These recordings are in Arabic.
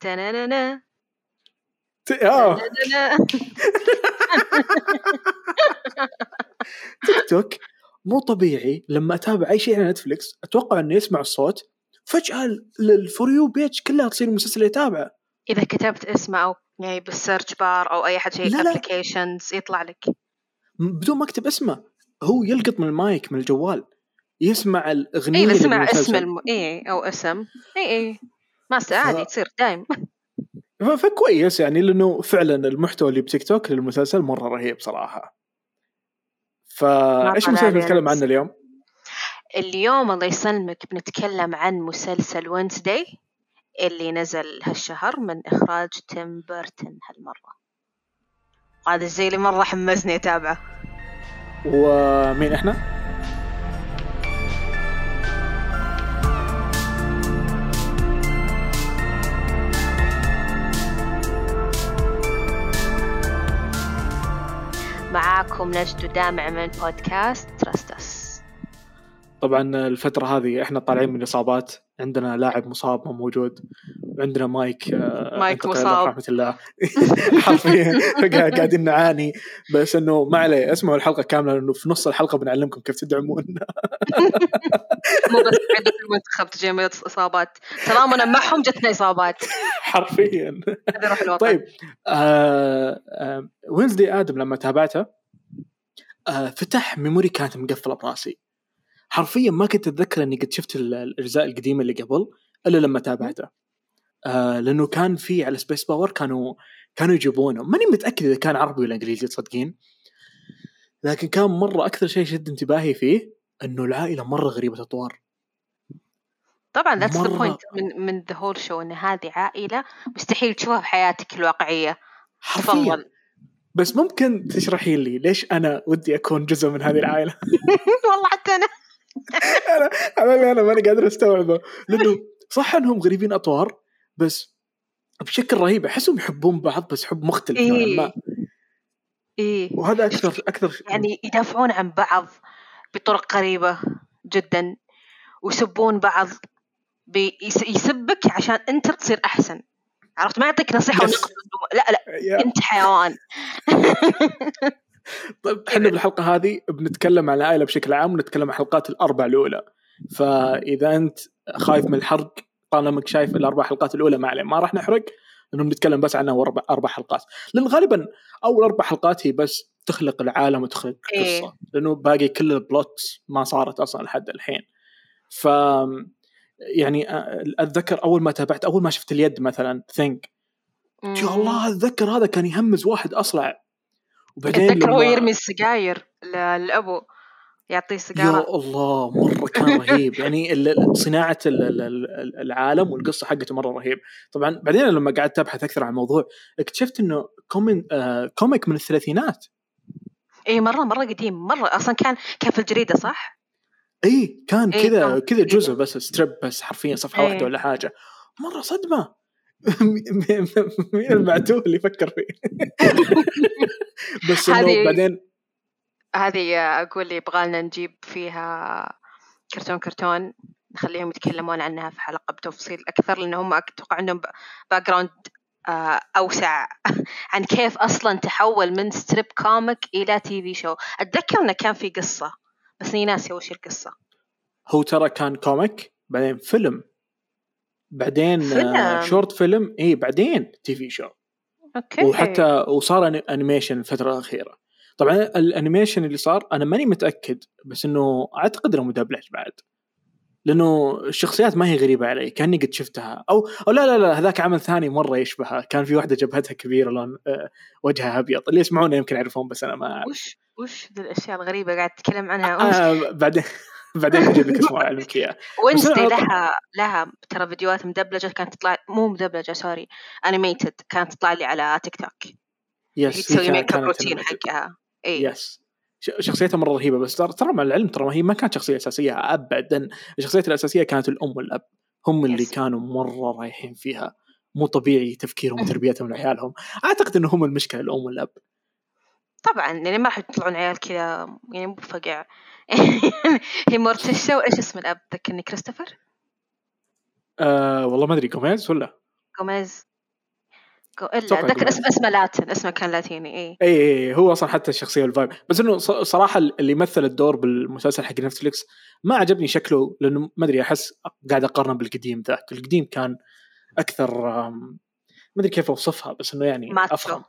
تنانانا آه تنانانا. تيك توك مو طبيعي لما أتابع أي شيء على نتفلكس أتوقع إنه يسمع الصوت فجأة ال for you page كلها تصير المسلسل اللي يتابعه إذا كتبت اسمه أو يعني بال search bar أو أي حد شيء لا، لا. applications يطلع لك بدون ما أكتب اسمه هو يلقط من المايك من الجوال يسمع الأغنية اي اللي اذا سمع بالمسلسل. اسم الم... اي أو اسم اي اي ما ست- عادي تصير دايم ف- فكويس يعني لأنه فعلا المحتوى اللي بتيك توك للمسلسل مرة رهيب صراحة فايش المسلسل بنتكلم. عنه اليوم؟ اليوم الله يسلمك بنتكلم عن مسلسل Wednesday اللي نزل هالشهر من إخراج تيم بيرتون هالمرة هذا الشيء اللي مرة حمسني أتابعه ومين إحنا؟ معاكم نجد ودامع من بودكاست ترستس طبعا الفترة هذه إحنا طالعين من الاصابات عندنا لاعب مصاب ما موجود. وعندنا مايك آه، مايك مصاب. رحمة الله. حرفيا قاعد- قاعدين نعاني. بس إنه ما عليه. اسمعوا الحلقة كاملة لأنه في نص الحلقة بنعلمكم كيف تدعمون. مو بس عندك المنتخب تجي إصابات. تضامنا معهم جتنا إصابات. حرفيا. طيب آه آه وينزدي آدم لما تابعته آه فتح ميموري كانت مقفلة براسي. حرفيا ما كنت أتذكر إني قد شفت ال- الأجزاء القديمة اللي قبل إلا لما تابعته. آه لأنه كان في على سبيس باور كانوا كانوا يجيبونه. ماني متأكد إذا كان عربي ولا إنجليزي تصدقين. لكن كان مرة أكثر شيء شد انتباهي فيه إنه العائلة مرة غريبة اطوار طبعا that's the. point من من the whole show إن هذه عائلة مستحيل تشوفها في حياتك الواقعية. حرفيا. تفضل. بس ممكن تشرحي لي ليش أنا ودي أكون جزء من هذه العائلة؟ والله حتى أنا أنا اللي أنا ماني قادر أستوعبه. لأنه صح إنهم غريبين أطوار بس بشكل رهيب. أحسهم يحبون بعض بس حب مختلف نوعا إيه. ما. إيه. وهذا أكثر أكثر يعني يدافعون عن بعض بطرق غريبة جدا ويسبون بعض يسبك عشان أنت تصير أحسن. عرفت؟ ما يعطيك نصيحة ونقد لا لا. أنت حيوان. طيب إحنا بالحلقة هذه بنتكلم عن العائله بشكل عام ونتكلم عن الحلقات الأربع الأولى. فإذا أنت خايف من الحرق طالما إنك شايف الأربع حلقات الأولى ما عليه ما راح نحرق انه بنتكلم بس عنها أربع أربع حلقات. لأن غالبا أول أربع حلقات هي بس تخلق العالم وتخلق إيه. قصة لأنه باقي كل البلوت ما صارت أصلا لحد الحين. ف يعني أ- أتذكر أول ما تابعت أول ما شفت اليد مثلا ثينك يا الله أتذكر هذا كان يهمز واحد اصلع وبعدين اتذكر هو يرمي السجاير للابو يعطيه يا سيجارة. الله مرة كان رهيب. يعني صناعة ال- ال- ال- العالم والقصة حقته مرة رهيب. طبعا بعدين لما قعدت أبحث أكثر عن الموضوع اكتشفت إنه آه comic من الثلاثينات. إي مره مرة قديم. مرة أصلا كان كان في الجريدة صح؟ إي كان إيه، كذا كذا كذا. جزء بس strip بس حرفيا صفحة إيه. واحدة ولا حاجة. مرة صدمة. مين المعتوه اللي يفكر فيه؟ بس إنه بعدين هذه أقول يبغى لنا نجيب فيها كرتون كرتون نخليهم يتكلمون عنها في حلقة بتفصيل أكثر لأن هم أتوقع عندهم background أوسع. عن كيف أصلا تحول من strip comic إلى TV show أتذكر إنه كان في قصة بس إني ناسي وش القصة. هو ترى كان comic بعدين فيلم. بعدين فيلم. آه short film. اي بعدين TV show. okay. وحتى وصار animation الفترة الأخيرة. طبعا ال animation اللي صار أنا ماني متأكد بس إنه أعتقد إنه مدبلج بعد. لأنه الشخصيات ما هي غريبة علي كأني قد شفتها. أو أو لا لا لا هذاك عمل ثاني مرة يشبهها. كان في واحدة جبهتها كبيرة لون آه، وجهها أبيض. اللي يسمعونه يمكن يعرفون بس أنا ما أعرف. وش وش ذي الأشياء الغريبة قاعد تتكلم عنها؟ آه بعدين بعدين بجيب لك اسمه اعلمك إياه. وينزداي لها لها ترى فيديوهات مدبلجة كانت تطلع مو مدبلجة sorry animated كانت تطلع لي على تيك توك yes تسوي makeup routine. حقها. إي. yes شخصيتها مرة رهيبة بس ترى ترى مع العلم ترى ما هي ما كانت شخصية أساسية ابدا. الشخصيات الأساسية كانت الأم والأب. هم اللي yes. كانوا مرة رايحين فيها. مو طبيعي تفكيرهم وتربيتهم لعيالهم أعتقد إنه هم المشكلة الأم والأب. طبعا يعني ما راح يطلعون عيال كذا يعني مو فقع هي مورتيشا وايش اسم الأب ذكرني كريستوفر؟ آه والله ما أدري جوميز ولا؟ جوميز جو- الا ذكر اسم. اسمه Latin اسمه كان لاتيني إي. إي هو أصلا حتى الشخصية وال vibe بس إنه صراحة اللي مثل الدور بالمسلسل حق نتفلكس ما عجبني شكله لأنه ما أدري أحس قاعد أقارنه بالقديم ذاك. القديم كان أكثر ما أدري كيف أوصفها بس إنه يعني macho. أفخم.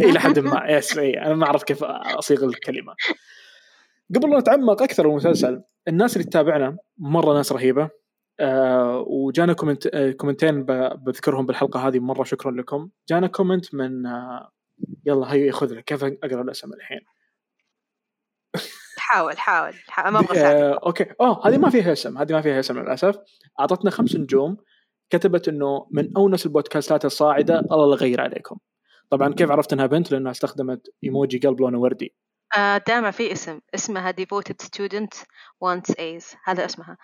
إلى حد ما. yes إي أنا ما أعرف كيف أصيغ الكلمة. قبل لا نتعمق أكثر بالمسلسل الناس اللي تتابعنا مرة ناس رهيبة. آه وجانا comment آه كومنتين بذكرهم بالحلقة هذه مرة شكرا لكم. جانا comment من آه يلا هيا خذ لك كيف أقرأ الاسم الحين؟ حاول حاول حاول ما أبغى آه okay. أوه هذه ما فيها اسم هذه ما فيها اسم للأسف. أعطتنا خمس نجوم. كتبت إنه من أونس البودكاستات الصاعدة الله لا يغير عليكم. طبعا كيف عرفت إنها بنت؟ لأنها استخدمت إيموجي قلب لونه وردي. آه دائما في اسم. اسمها devoted student wants A's. هذا اسمها.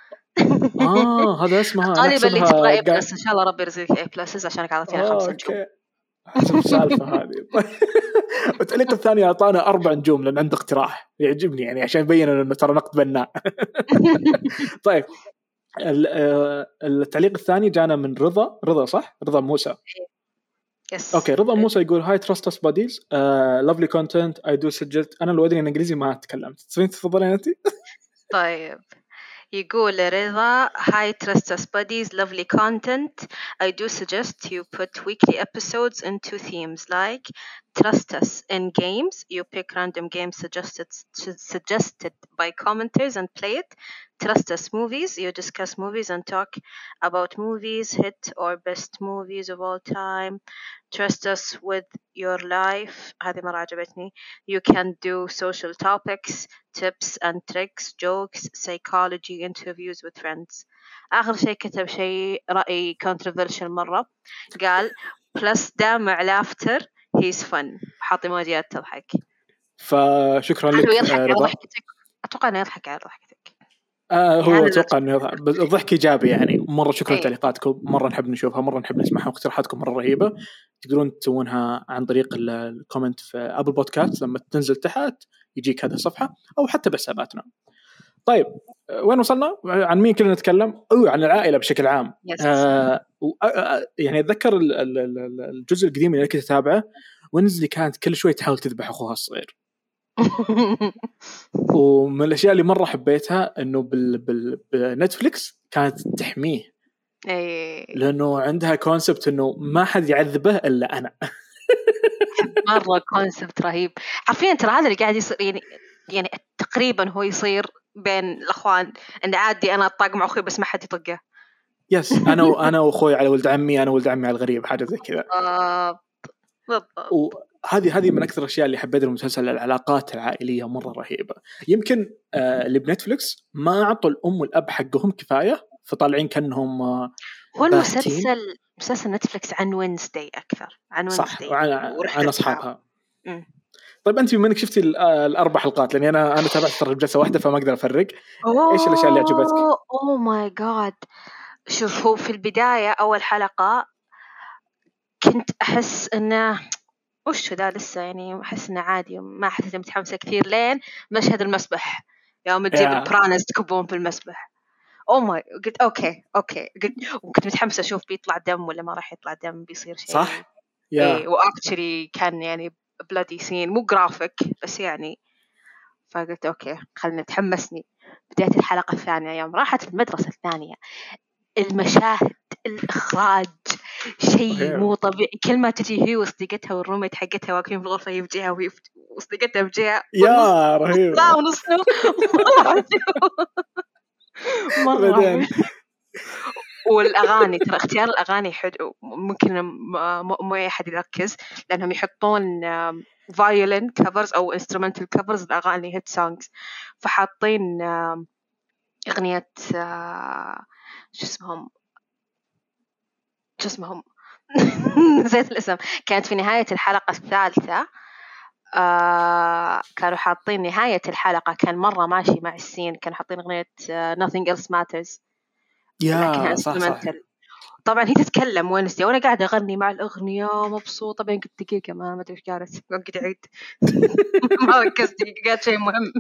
آه هذا اسمها. الطالبة اللي تبغى A قاعد- plus إن شاء الله ربي يرزقك A pluses عشانك اعطيتينا خمس نجوم okay. حسب السالفة هذه. التعليق الثاني أعطانا أربع نجوم لأن عنده اقتراح. يعجبني يعني عشان يبين إنه ترى نقد بناء. طيب. آه، التعليق الثاني جانا من رضا. رضا صح؟ رضا موسى. يس اوكي رضا موسى يقول هاي تراست اس باديز لافلي كونتنت اي دو سجلت انا لو ادري انجليزي ما تكلمت تسوين تفضلين انت؟ طيب يقول رضا Hi Trust Us Buddies lovely content I do suggest you put weekly episodes into themes like Trust Us in games you pick random games suggested suggested by commenters and play it Trust Us movies you discuss movies and talk about movies hit or best movies of all time Trust Us with your life هذه مرة عجبتني You can do social topics tips and tricks, jokes, psychology, interviews with friends. آخر شيء كتب شيء رأي controversial مرة قال plus دامع laughter he's fun حاط ايموجيات تضحك فشكرا هل هو لك يضحك آه، على رضا ضحكتك؟ أتوقع إنه يضحك على ضحكتك آه هو يعني أتوقع إنه الضحك إيجابي يعني مرة شكرا إيه. لتعليقاتكم مرة نحب نشوفها مرة نحب نسمعها واقتراحاتكم مرة رهيبة تقدرون تسوونها عن طريق ال- ال comment في Apple Podcast لما تنزل تحت يجيك هذه الصفحة أو حتى بحساباتنا. طيب آه، وين وصلنا؟ عن مين كنا نتكلم؟ أو عن العائلة بشكل عام. آه آه، آه، يعني أتذكر ال- ال- ال- الجزء القديم اللي كنت أتابعه وينزداي كانت كل شوي تحاول تذبح أخوها الصغير. ومن الأشياء اللي مرة حبيتها إنه بال... بال... بنتفلكس كانت تحميه. اي لأنه عندها concept إنه ما حد يعذبه إلا أنا. مرة concept رهيب. حرفيا ترى هذا اللي قاعد يصير يعني يعني تقريبا هو يصير بين الأخوان انه عادي أنا أطاق مع أخوي بس ما حد يطقه. yes أنا وأنا وأخوي على ولد عمي أنا ولد عمي على الغريب حاجة زي كذا. بالضبط. بالضبط. وهذه هذه من أكثر الأشياء اللي حبيتها المسلسل العلاقات العائلية مرة رهيبة يمكن آه اللي بنتفلكس ما أعطوا الأم والأب حقهم كفاية فطالعين كأنهم آه هو باهتين. المسلسل مسلسل نتفلكس عن وينزداي أكثر عن صح وينزداي عن, ورحلة عن. أصحابها. طيب أنت بما انك شفتي آه، الأربع حلقات لأني أنا أنا تابعت ترى بجلسه واحدة فما أقدر أفرق إيش الأشياء اللي عجبتك؟ oh my God شوف هو في البداية أول حلقة كنت أحس إنه وش ذا لسه يعني أحس إنه عادي ما حسيت متحمسة كثير. لين مشهد المسبح يوم تجيب يا. ال piranhas تكبون في المسبح. oh my قلت okay okay. قلت وكنت متحمسة أشوف بيطلع دم ولا ما راح يطلع دم بيصير شيء. صح؟ يا إيه actually كان يعني bloody scene مو جرافيك بس يعني. فقلت okay خلنا تحمسني. بداية الحلقة الثانية يوم راحت المدرسة الثانية المشاهد الإخراج. شيء. مو طبيعي. كل ما تجي هي وصديقتها وال roommate حقتها واقفين في الغرفة هي بجهة وهي في- وصديقتها بجهة يا رهيب. لا ونص بعدين؟ والأغاني ترى اختيار الأغاني حلو. ممكن مو أي أحد يركز لأنهم يحطون violin covers أو instrumental covers لأغاني hit songs فحاطين أغنية آه، شو اسمهم؟ شو اسمهم؟ نسيت الاسم. كانت في نهاية الحلقة الثالثة. آه كانوا حاطين نهاية الحلقة. كان مرة ماشي مع ال scene. كانوا حاطين أغنية آه nothing else matters. يا صح صح. طبعا هي تتكلم Wednesday وأنا قاعدة أغني مع الأغنية مبسوطه بعدين قلت دقيقة. ما ما أدري إيش قالت. وقعد أعيد. ما ركزت. قالت شيء مهم.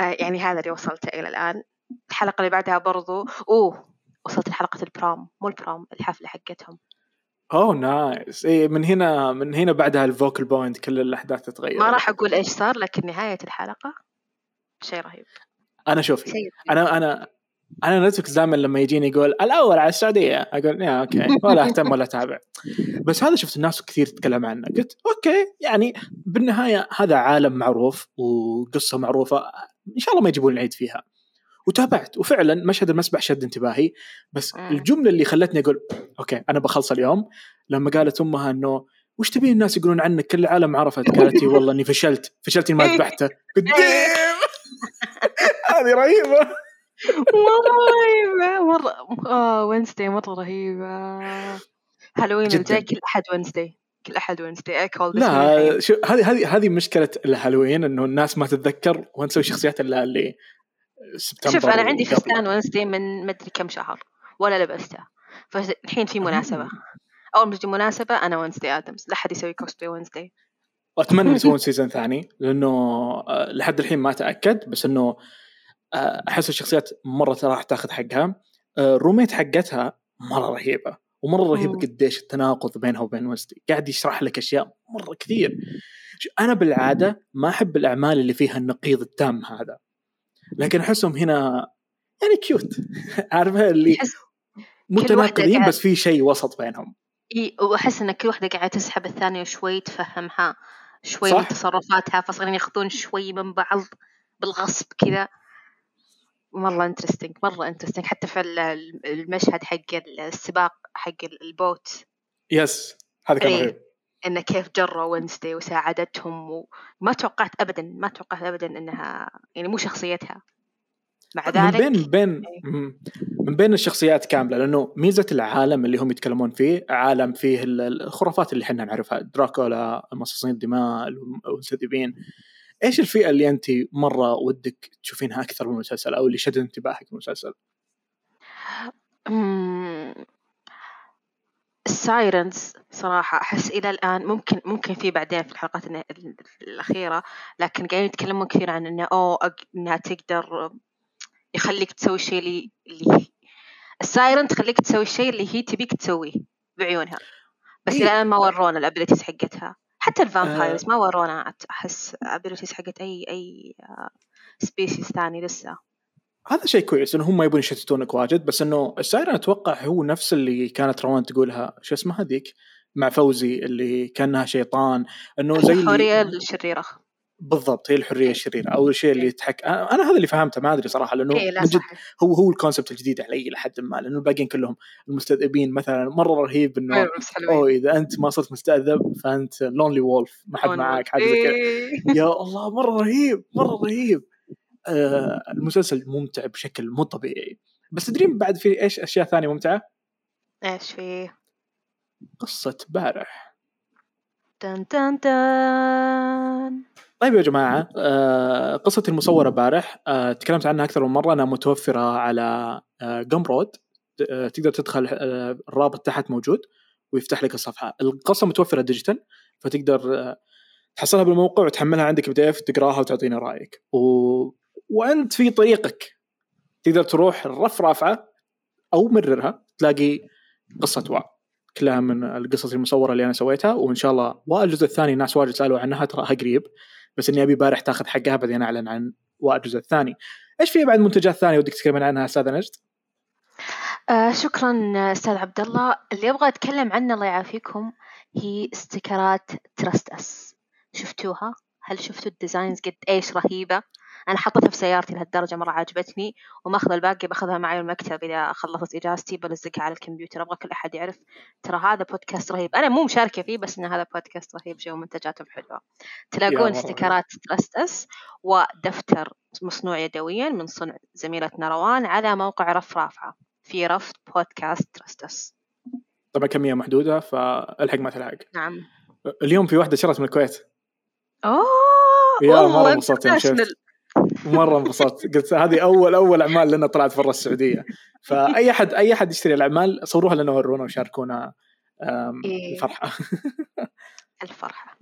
آه، يعني هذا اللي وصلت إلى الآن. الحلقة اللي بعدها برضو. أوه وصلت لحلقة ال prom مو ال prom الحفلة حقتهم. أوه nice اي من هنا من هنا بعدها ال focal point كل الأحداث تتغير. ما راح أقول إيش صار لكن نهاية الحلقة شيء رهيب. أنا شوفي. أنا أنا أنا Netflix دائما لما يجيني يقول الأول على السعودية. أقول يا okay. ولا أهتم ولا أتابع. بس هذا شفت الناس كثير تتكلم عنه. قلت okay. يعني بالنهاية هذا عالم معروف وقصة معروفة إن شاء الله ما يجيبون العيد فيها. وتابعت. وفعلا مشهد المسبح شد انتباهي بس. الجملة اللي خلتني أقول okay أنا بخلص اليوم. لما قالت أمها إنه وش تبين الناس يقولون عنك؟ كل العالم عرفت. قالت والله إني فشلت. فشلت إني ما ذبحته. قلت "Damn!" هذه رهيبة. مرة رهيبة مرة آه Wednesday مرة رهيبة. هالوين. الجاي كل أحد Wednesday كل أحد Wednesday اكول لا شو هذه هذه هذه مشكلة الهالوين إنه الناس ما تتذكر وين تسوي شخصيات إلا اللي سبتمبر شوف أنا عندي. فستان Wednesday من مدري كم شهر ولا لبسته. فالحين في مناسبة. أول ما تجي مناسبة أنا Wednesday Addams. لا أحد يسوي cosplay Wednesday واتمنى يسوون season ثاني لأنه آه، لحد الحين ما تاكد بس إنه آه، أحس الشخصيات مرة راح تاخذ حقها. آه، ال roommate حقتها مرة رهيبة ومرة رهيبة. قديش التناقض بينها وبين Wednesday قاعد يشرح لك أشياء مرة كثير. أنا بالعادة ما أحب الأعمال اللي فيها النقيض التام هذا. لكن احسهم هنا يعني cute عارفة اللي متناقضين بس في شيء وسط بينهم. إي وأحس إن كل واحدة قاعدة تسحب الثانية شوي تفهمها شوي صح. من تصرفاتها فصارين ياخذون شوي من بعض بالغصب كذا. مرة interesting مرة interesting حتى في ال- المشهد حق السباق حق ال boat. yes هذا كان. رهيب. انه كيف جروا Wednesday وساعدتهم وما توقعت ابدا ما توقعت ابدا إنها يعني مو شخصيتها مع من ذلك بين بين مم. من بين الشخصيات كاملة لأنه ميزة العالم اللي هم يتكلمون فيه عالم فيه ال- الخرافات اللي إحنا نعرفها دراكولا مصاصين الدماء المنسدبين إيش الفئة اللي أنت مرة ودك تشوفينها أكثر من المسلسل أو اللي شدت انتباهك في المسلسل؟ السايرنز صراحة أحس إلى الآن ممكن ممكن في بعدين في الحلقات الأخيرة لكن قاعدين يتكلمون كثير عن إنه أق- إنها تقدر يخليك تسوي الشيء اللي اللي ال siren تخليك تسوي الشيء اللي هي تبيك تسويه بعيونها. بس إيه. إلى الآن ما ورونا ال abilities حقتها. حتى ال vampires ما ورونا. أحس abilities حقت أي أي species ثاني لسه. هذا شيء كويس إنه هم ما يبون يشتتونك واجد بس إنه ال siren أتوقع هو نفس اللي كانت روان تقولها شو اسمها هذيك؟ مع فوزي اللي كأنها شيطان إنه زي اللي- الحورية الشريرة. بالضبط هي الحرية الشريرة. أو الشيء اللي يتحك أنا أنا هذا اللي فهمته ما أدري صراحة لأنه إيه لا من جد صحيح. هو هو الكونسبت الجديد علي لحد ما لأنه الباقيين كلهم المستذئبين مثلا مرة رهيب إنه أيوة،. أوه إذا أنت ما صرت مستذئب فأنت لونلي وولف ما حد معاك حاجة زي كذا. إيه. يا الله مرة رهيب مرة رهيب. المسلسل ممتع بشكل مو طبيعي. بس تدرين بعد في إيش أشياء ثانية ممتعة؟ إيش في؟ قصة بارح. دن دن دن طيب يا جماعة آه قصة المصورة بارح آه تكلمت عنها أكثر من مرة أنها متوفرة على آه Gumroad. آه تقدر تدخل آه الرابط تحت موجود ويفتح لك الصفحة. القصة متوفرة digital فتقدر آه تحصلها بالموقع وتحملها عندك PDF تقراها وتعطينا رأيك. و... وأنت في طريقك. تقدر تروح الرف رافعة أو مررها تلاقي قصة وا كلها من القصص المصورة اللي أنا سويتها وإن شاء الله والجزء الثاني ناس واجد سألوا عنها تراها قريب. بس إني أبي بارح تاخذ حقها بعدين أعلن عن الجزء الثاني. إيش في بعد منتجات ثانية ودك تتكلمين عنها أستاذة نجد؟ آه شكرا أستاذ عبد الله اللي أبغى اتكلم عنه الله يعافيكم هي استيكرات تراست أس. شفتوها؟ هل شفتوا ال designs قد إيش رهيبة؟ أنا حطيتها في سيارتي لهالدرجة مرة عجبتني وماخذ الباقي باخذها معي المكتب إذا خلصت إجازتي بلزقها على الكمبيوتر أبغى كل أحد يعرف ترى هذا بودكاست رهيب. أنا مو مشاركة فيه بس إن هذا بودكاست رهيب جو منتجاتهم حلوة. تلاقون مرة. استيكرات Trust Us ودفتر مصنوع يدويا من صنع زميلتنا روان على موقع رف رافعة. في رف بودكاست Trust Us طبعا كمية محدودة فالحق ما تلحق. نعم. اليوم في واحدة شرت من الكويت. اوه يا والله مرة انبسطت يوم. شفت. مرة انبسطت قلت هذه اول أول أعمال لنا طلعت برا السعودية فأي احد أي أحد يشتري الأعمال صوروها لنا ورونا وشاركونا إيه. الفرحة الفرحة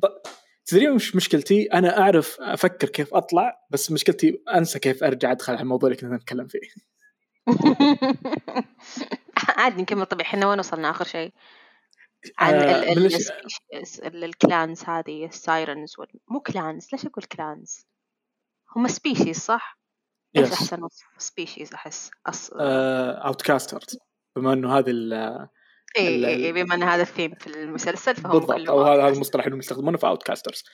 تدرين وش مشكلتي؟ أنا أعرف أفكر كيف أطلع بس مشكلتي أنسى كيف أرجع أدخل على الموضوع اللي كنا نتكلم فيه. عادي نكمل طبيعي إحنا وين وصلنا آخر شيء عن آه، ال من ال ال clans هذه ال sirens. مو clans ليش أقول clans هم species صح؟ إيش Yes. أحسن وصف species أحس أص... outcasters بما إنه هذه ال- اي اي إي، بما إن هذا الثيم في المسلسل فهم بالضبط كلهم أو هذا. المصطلح اللي يستخدمونه في outcasters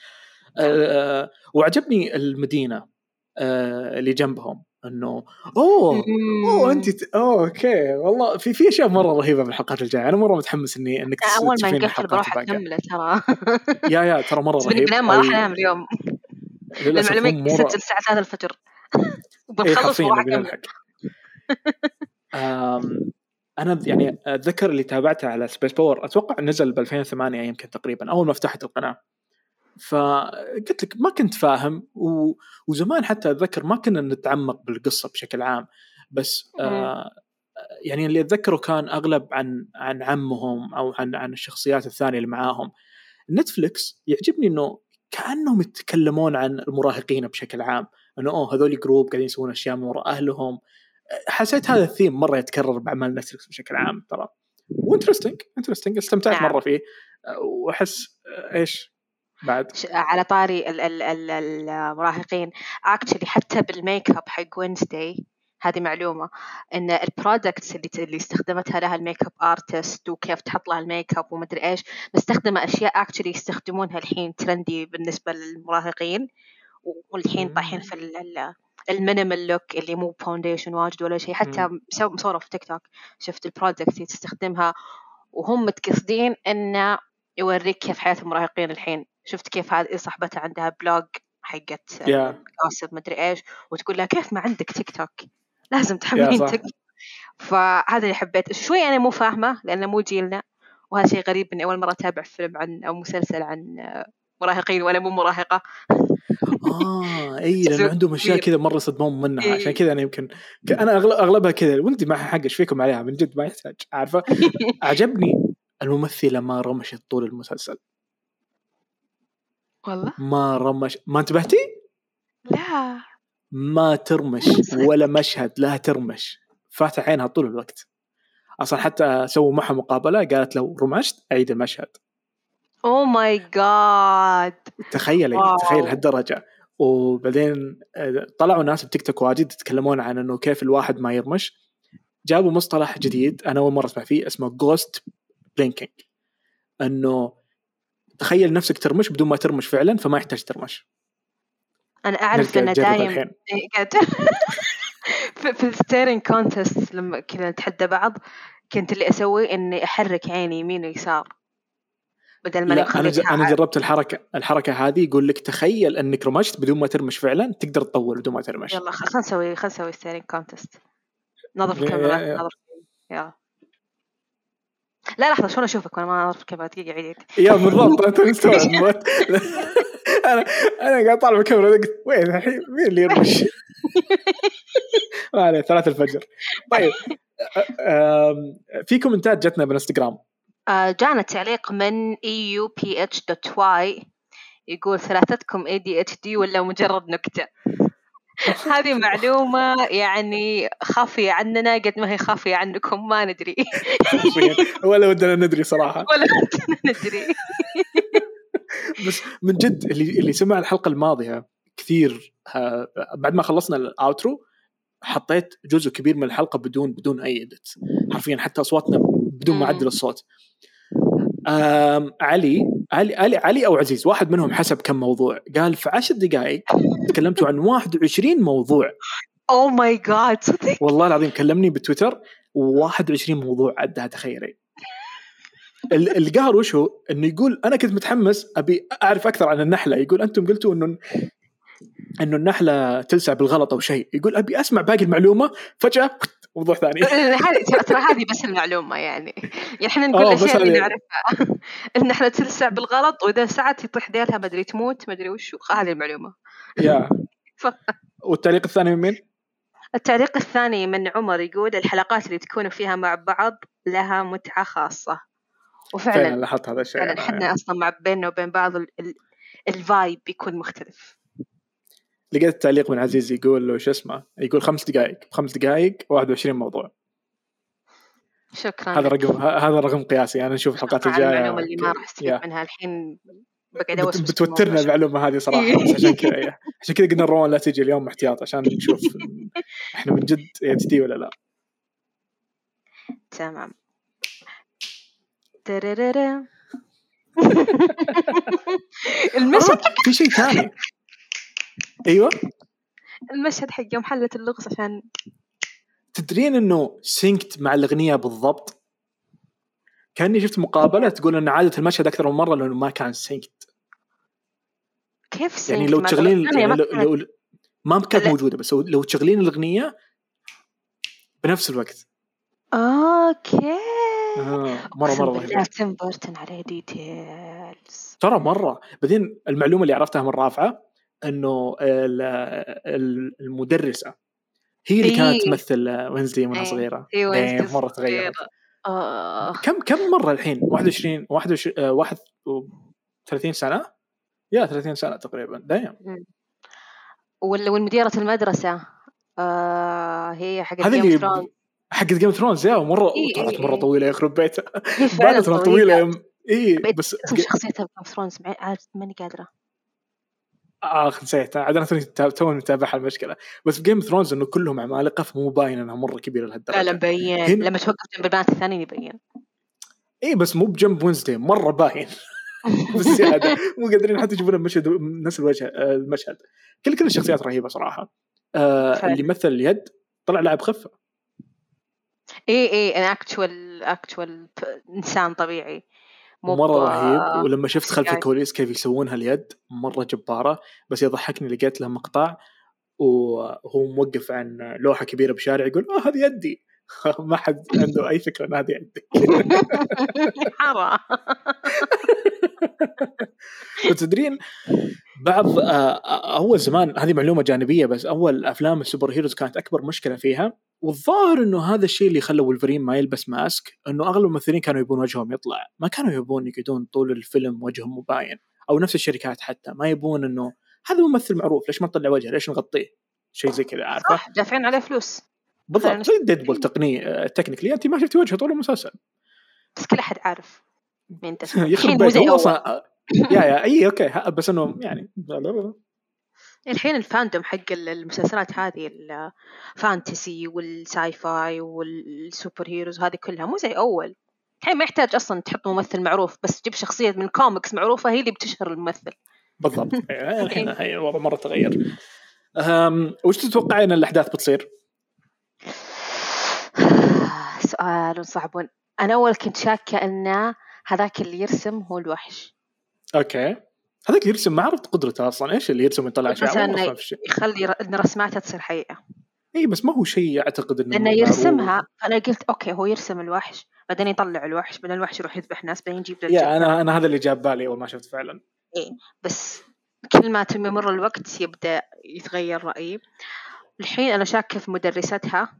وعجبني المدينة آه، اللي جنبهم انه اوه اوه انت ت... أوه okay. والله في في أشياء مرة رهيبة بالحلقات الجاية. أنا مرة متحمس إني إنك أول ما نقفل الحلقات بروح أكمله ترى. يا يا ترى مرة رهيب. بنام ما راح انام اليوم. هم مو يسجل الساعة 3 الفجر. حرفيا وراح نبي أكمل. نلحق آم، أنا يعني أتذكر اللي تابعته على Spacepower أتوقع نزل ب 2008 يمكن تقريبا أول ما فتحت القناة. فقلت لك ما كنت فاهم و... وزمان حتى أتذكر ما كنا نتعمق بالقصة بشكل عام بس آه يعني اللي أتذكره كان أغلب عن عن عمهم أو عن عن الشخصيات الثانية اللي معاهم. نتفلكس يعجبني إنه كأنهم يتكلمون عن المراهقين بشكل عام إنه أوه هذول group قاعدين يسوون أشياء من وراء أهلهم. حسيت هذا الثيم مرة يتكرر بأعمال نتفلكس بشكل عام ترى. و interesting interesting استمتعت نعم. مرة فيه. وأحس إيش؟ بعد. على طاري ال- ال- ال- المراهقين. actually حتى بال make up حق وينزداي هذه معلومة إن ال products اللي اللي استخدمتها لها ال make up artist وكيف تحط لها ال make up ومدري إيش مستخدمة أشياء actually يستخدمونها الحين trendy بالنسبة للمراهقين والحين. طايحين في ال- ال- ال minimal look اللي مو foundation واجد ولا شيء حتى مصورة في تيك توك شفت ال products اللي تستخدمها وهم متقصدين إنه يوريك كيف حياة المراهقين الحين. شفت كيف هذه صاحبتها عندها blog حقت يا. كاسب مدري إيش وتقول لها كيف ما عندك تيك توك؟ لازم تحملين صح. تيك فهذا اللي حبيت. شوي أنا مو فاهمة لأنه مو جيلنا وهذا شيء غريب إني أول مرة أتابع فيلم عن أو مسلسل عن آه، مراهقين وأنا مو مراهقة. آه إي لأنه عندهم أشياء. كذا مرة صدموني منها. إيه. عشان كذا أنا يمكن أنا أغلبها كذا. ولدي ما حق إيش فيكم عليها؟ من جد ما يحتاج. عارفة؟ عجبني الممثلة ما رمشت طول المسلسل. والله؟ ما رمش ما انتبهتي؟ لا. ما ترمش ولا مشهد لا ترمش. فاتح عينها طول الوقت. أصلا حتى سووا معها مقابلة قالت لو رمشت أعيد المشهد. oh my God تخيلي wow. تخيل هالدرجة. وبعدين آه، طلعوا ناس بتيك توك واجد يتكلمون عن إنه كيف الواحد ما يرمش. جابوا مصطلح جديد أنا أول مرة أسمع فيه اسمه ghost blinking إنه تخيل نفسك ترمش بدون ما ترمش فعلا فما يحتاج ترمش. أنا أعرف إنه نجرب دايم إيه، في, ال staring contest لما كذا نتحدى بعض كنت اللي أسوي إني أحرك عيني يمين ويسار. بدل ما لا أنا أنا جربت الحركة الحركة هذه يقول لك تخيل إنك رمشت بدون ما ترمش فعلا تقدر تطول بدون ما ترمش. يلا خلنا نسوي خلنا نسوي staring contest. نظف يا- الكاميرا يا- نظف يلا. لا لحظة شلون أشوفك وأنا ما أعرف الكاميرا دقيقة عيد عيد يا بالضبط أنت مستوعب. أنا أنا قاعد طالع بالكاميرا قلت وين الحين مين اللي يرمش؟ ما عليه ثلاثة الفجر طيب في comment ات جتنا بالإنستغرام آه، جانا تعليق من euph.y يقول ثلاثتكم ADHD ولا مجرد نكتة هذه معلومة يعني خافية عننا قد ما هي خافية عنكم ما ندري. ولا ودنا ندري صراحة. ولا كنا ندري. بس من جد اللي اللي سمع الحلقة الماضية كثير آه، بعد ما خلصنا ال outro حطيت جزء كبير من الحلقة بدون بدون أي ادت حرفيا حتى أصواتنا بدون. معدل الصوت. علي علي علي علي أو عزيز واحد منهم حسب كم موضوع. قال في عشر دقائق تكلمتوا عن 21 موضوع. اوه ماي جاد صدق؟ والله العظيم كلمني بتويتر 21 موضوع عدها تخيلي. ال- القهر وش هو؟ إنه يقول أنا كنت متحمس أبي أعرف أكثر عن النحلة. يقول أنتم قلتوا إنه إنه النحلة تلسع بالغلط أو شيء. يقول أبي أسمع باقي المعلومة فجأة موضوع ثاني. هذه ترى هذه بس المعلومة يعني. يعني إحنا نقول آه، الأشياء اللي نعرفها. إن إحنا تلسع بالغلط وإذا سعت يطيح ديلها مدري تموت مدري وشو. هذه المعلومة. يا. والتعليق الثاني من مين؟ التعليق الثاني من عمر يقول الحلقات اللي تكونوا فيها مع بعض لها متعة خاصة. فعلا وفعلا لاحظت هذا الشيء. فعلا إحنا أصلا مع بيننا وبين بعض ال- ال- الفايب بيكون مختلف. لقيت تعليق من عزيز يقول له شو اسمه؟ يقول خمس دقائق. بخمس دقائق 21 موضوع. شكرا. هذا. رقم هذا رقم قياسي. أنا أشوف الحلقات الجاية المعلومة اللي ما راح استفيد. منها. الحين بقعد أوسوس بتوترنا. المعلومه هذه صراحة. بس عشان كذا إيه. عشان كذا قلنا روان لا تجي اليوم احتياط عشان نشوف إحنا من جد دي ولا لا. تمام. المشهد في شيء ثاني. أيوه. المشهد حق يوم حلت اللغز عشان تدرين إنه synced مع الأغنية بالضبط؟ كأني شفت مقابلة تقول إن عادت المشهد أكثر من مرة لأنه ما كان synced كيف يعني sync لو تشغلين؟ يعني ما لو, كانت- لو ما كانت لا. موجودة بس لو تشغلين الأغنية بنفس الوقت. okay. آه مره مرة رهيبة. تيم بيرتون عليه details ترى مرة. بعدين المعلومة اللي عرفتها من رافعة إنه ال- ال- المدرسة هي اللي كانت إيه. تمثل وينزداي وانها إيه. صغيرة. أيوه مرة تغيرت. آه. كم كم مرة الحين؟ 21 21 آه، 31 سنة؟ يا 30 سنة تقريبا دايم ولا والمديرة المدرسة آه هي حقت هذه جيم ثرونز حق جيم ثرونز يا مرة. إيه، طلعت إيه، مرة. طويلة يخرب بيتها هي فعلا بعد ترى طويلة. طويلة اي بس شخصيتها بجيم ثرونز ماني قادرة. اخ نسيت عاد أنا توني توني متابعها المشكلة. بس جيم ثرونز إنه كلهم عمالقة فمو باين إنها مرة كبيرة لهالدرجة. لا لا مبين. لما توقف جنب البنات الثانيين يبين. اي بس مو بجنب وينزداي مرة باين. بزياده مو قادرين حتى يجيبون المشهد نفس الوجه آه، المشهد. كل كل الشخصيات رهيبة صراحة. آه. اللي مثل اليد طلع لاعب خفه اي اي ان اكتوال اكتوال إنسان طبيعي. مره رهيب. ولما شفت خلف CGI. الكواليس كيف يسوونها اليد مرة جبارة. بس يضحكني لقيت له مقطع وهو موقف عن لوحة كبيرة بشارع يقول آه هذه يدي. ما حد عنده أي فكرة إن هذه يدي. حرام. وتدرين بعض آه، أول زمان هذه معلومة جانبية بس أول أفلام السوبر هيروز كانت أكبر مشكلة فيها والظاهر إنه هذا الشيء اللي خلى ولفرين ما يلبس ماسك إنه أغلب الممثلين كانوا يبون وجههم يطلع. ما كانوا يبون يقعدون طول الفيلم وجههم مباين أو نفس الشركات حتى. ما يبون إنه هذا ممثل معروف ليش ما نطلع وجهه؟ ليش نغطيه؟ شيء زي كذا عارفة؟ صح دافعين عليه فلوس. بالضبط. زي ديدبول technically technically أنت ما شفتي وجهه طول المسلسل. بس كل أحد عارف مين ده يخرب الحين مو بيت زي هو أصلا يا يا أي okay. بس إنه يعني الحين ال fandom حق ال- المسلسلات هذه ال fantasy وال sci-fi وال superheroes هذه كلها مو زي أول. الحين ما يحتاج أصلا تحط ممثل معروف بس تجيب شخصية من كوميكس معروفة هي اللي بتشهر الممثل. بالضبط. الحين الوضع مرة تغير. وش تتوقعين ان الأحداث بتصير؟ سؤال صعب. أنا أول كنت شاكة إن هذاك اللي يرسم هو الوحش. okay. هذاك يرسم ما عرفت قدرته أصلا إيش اللي يرسم ويطلع في شيء. يخلي إن رسماتها تصير حقيقة. اي بس ما هو شيء أعتقد إنه معروف. يرسمها فأنا قلت okay هو يرسم الوحش بعدين يطلع الوحش بعدين الوحش يروح يذبح ناس بعدين يجيب يا. أنا أنا هذا اللي جاب بالي أول ما شفت فعلا. بس كل ما تمر الوقت يبدأ يتغير رأيي. الحين أنا شاكة في مدرستها